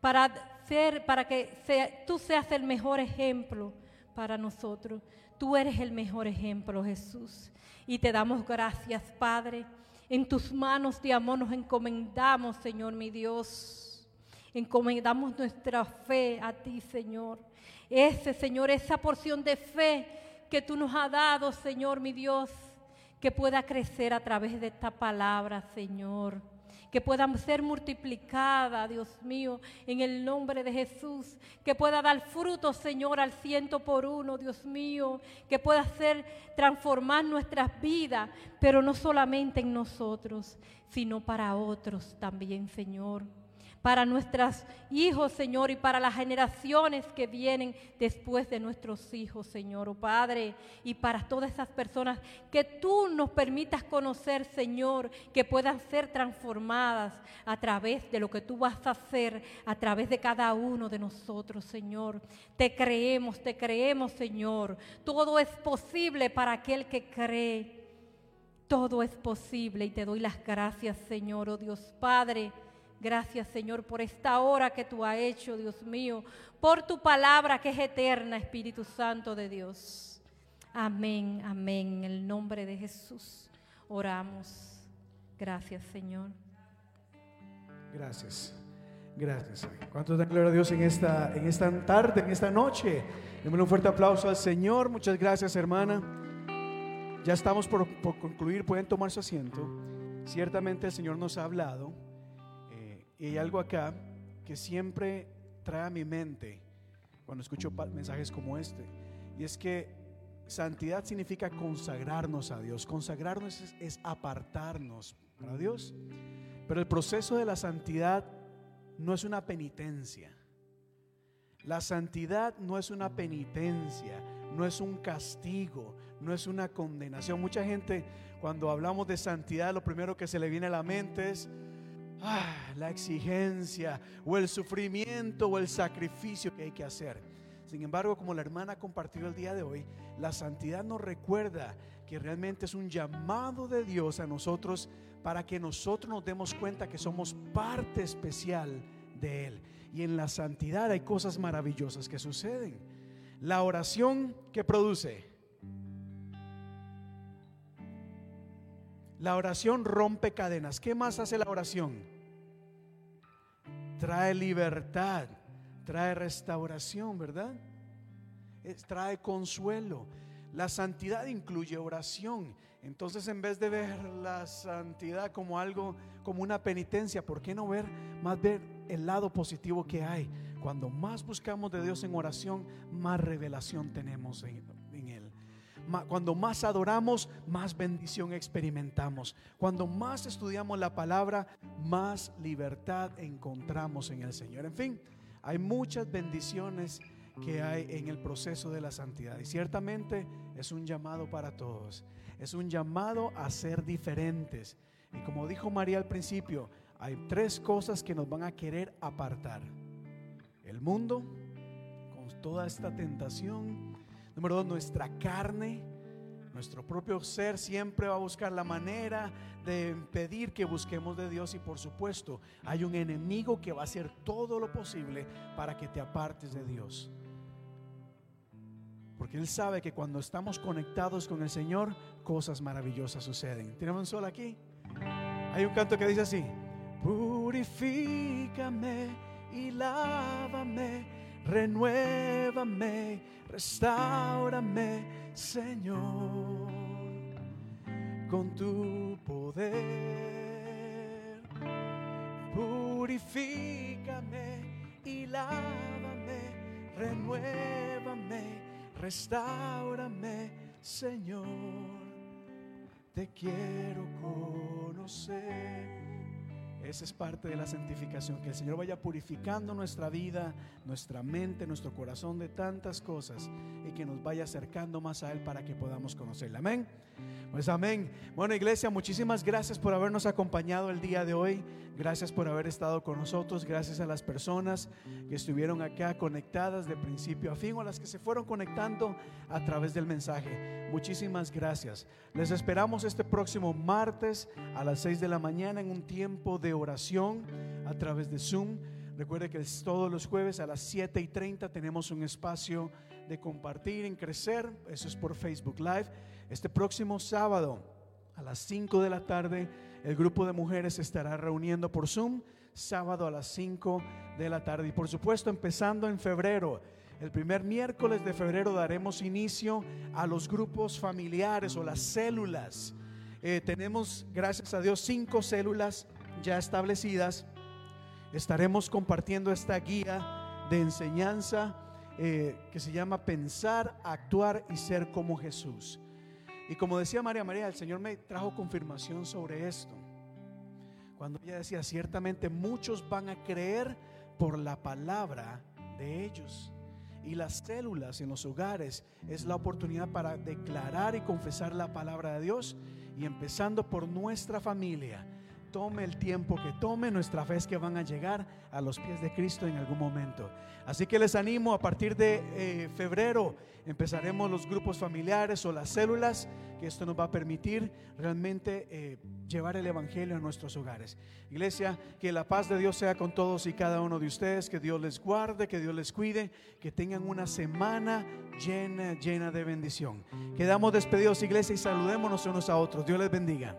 para ser, para que sea, tú seas el mejor ejemplo para nosotros. Tú eres el mejor ejemplo, Jesús. Y te damos gracias, Padre. En tus manos de amor nos encomendamos, Señor mi Dios. Encomendamos nuestra fe a ti, Señor. Ese, Señor, esa porción de fe que tú nos has dado, Señor mi Dios, que pueda crecer a través de esta palabra, Señor. Que puedan ser multiplicada, Dios mío, en el nombre de Jesús, que pueda dar fruto, Señor, al ciento por uno, Dios mío, que pueda ser transformar nuestras vidas, pero no solamente en nosotros, sino para otros también, Señor para nuestros hijos, Señor, y para las generaciones que vienen después de nuestros hijos, Señor, oh Padre, y para todas esas personas que tú nos permitas conocer, Señor, que puedan ser transformadas a través de lo que tú vas a hacer, a través de cada uno de nosotros, Señor. Te creemos, te creemos, Señor. Todo es posible para aquel que cree. Todo es posible y te doy las gracias, Señor, oh Dios Padre Gracias, Señor, por esta hora que tú has hecho, Dios mío, por tu palabra que es eterna, Espíritu Santo de Dios. Amén, amén. En el nombre de Jesús oramos. Gracias, Señor. Gracias. Gracias. ¿Cuántos dan gloria a Dios en esta, en esta tarde, en esta noche? Démosle un fuerte aplauso al Señor. Muchas gracias, hermana. Ya estamos por, por concluir. Pueden tomar su asiento. Ciertamente el Señor nos ha hablado. Y hay algo acá que siempre trae a mi mente cuando escucho mensajes como este. Y es que santidad significa consagrarnos a Dios. Consagrarnos es, es apartarnos para Dios. Pero el proceso de la santidad no es una penitencia. La santidad no es una penitencia, no es un castigo, no es una condenación. Mucha gente cuando hablamos de santidad lo primero que se le viene a la mente es ah, la exigencia o el sufrimiento o el sacrificio que hay que hacer. Sin embargo, como la hermana compartió el día de hoy, la santidad nos recuerda que realmente es un llamado de Dios a nosotros para que nosotros nos demos cuenta que somos parte especial de Él. Y en la santidad hay cosas maravillosas que suceden. La oración que produce. La oración rompe cadenas. ¿Qué más hace la oración? Trae libertad, trae restauración, ¿verdad? Trae consuelo. La santidad incluye oración. Entonces, en vez de ver la santidad como algo, como una penitencia, ¿por qué no ver más ver el lado positivo que hay? Cuando más buscamos de Dios en oración, más revelación tenemos Cuando más adoramos, más bendición experimentamos. Cuando más estudiamos la palabra, más libertad encontramos en el Señor. En fin, hay muchas bendiciones que hay en el proceso de la santidad. Y ciertamente es un llamado para todos. Es un llamado a ser diferentes. Y como dijo María al principio, hay tres cosas que nos van a querer apartar. El mundo, con toda esta tentación. Número dos, nuestra carne. Nuestro propio ser siempre va a buscar la manera de impedir que busquemos de Dios y por supuesto hay un enemigo que va a hacer todo lo posible para que te apartes de Dios. Porque Él sabe que cuando estamos conectados con el Señor, cosas maravillosas suceden. ¿Tenemos un sol aquí? Hay un canto que dice así, purifícame y lávame, renuévame, restaurame, Señor, con tu poder. Purifícame y lávame, renuévame, restaurame, Señor. Te quiero conocer. Esa es parte de la santificación, que el Señor vaya purificando nuestra vida, nuestra mente, nuestro corazón de tantas cosas y que nos vaya acercando más a Él para que podamos conocerle. Amén. Pues amén. Bueno, iglesia, muchísimas gracias por habernos acompañado el día de hoy. Gracias por haber estado con nosotros. Gracias a las personas que estuvieron acá conectadas de principio a fin o las que se fueron conectando a través del mensaje. Muchísimas gracias. Les esperamos este próximo martes a las 6 de la mañana en un tiempo de oración a través de Zoom. Recuerde que todos los jueves a las 7 y 30 tenemos un espacio de compartir, en crecer. Eso es por Facebook Live. Este próximo sábado a las 5 de la tarde el grupo de mujeres estará reuniendo por Zoom. Sábado a las 5 de la tarde. Y por supuesto empezando en febrero. El primer miércoles de febrero daremos inicio a los grupos familiares o las células. Eh, tenemos, gracias a Dios, cinco células ya establecidas. Estaremos compartiendo esta guía de enseñanza eh, que se llama Pensar, Actuar y Ser como Jesús. Y como decía María María, el Señor me trajo confirmación sobre esto. Cuando ella decía, ciertamente muchos van a creer por la palabra de ellos. Y las células en los hogares es la oportunidad para declarar y confesar la palabra de Dios. Y empezando por nuestra familia, tome el tiempo que tome, nuestra fe es que van a llegar a los pies de Cristo en algún momento. Así que les animo, a partir de eh, febrero empezaremos los grupos familiares o las células, que esto nos va a permitir realmente eh, llevar el Evangelio a nuestros hogares. Iglesia, que la paz de Dios sea con todos y cada uno de ustedes, que Dios les guarde, que Dios les cuide, que tengan una semana llena, llena de bendición. Quedamos despedidos, iglesia, y saludémonos unos a otros. Dios les bendiga.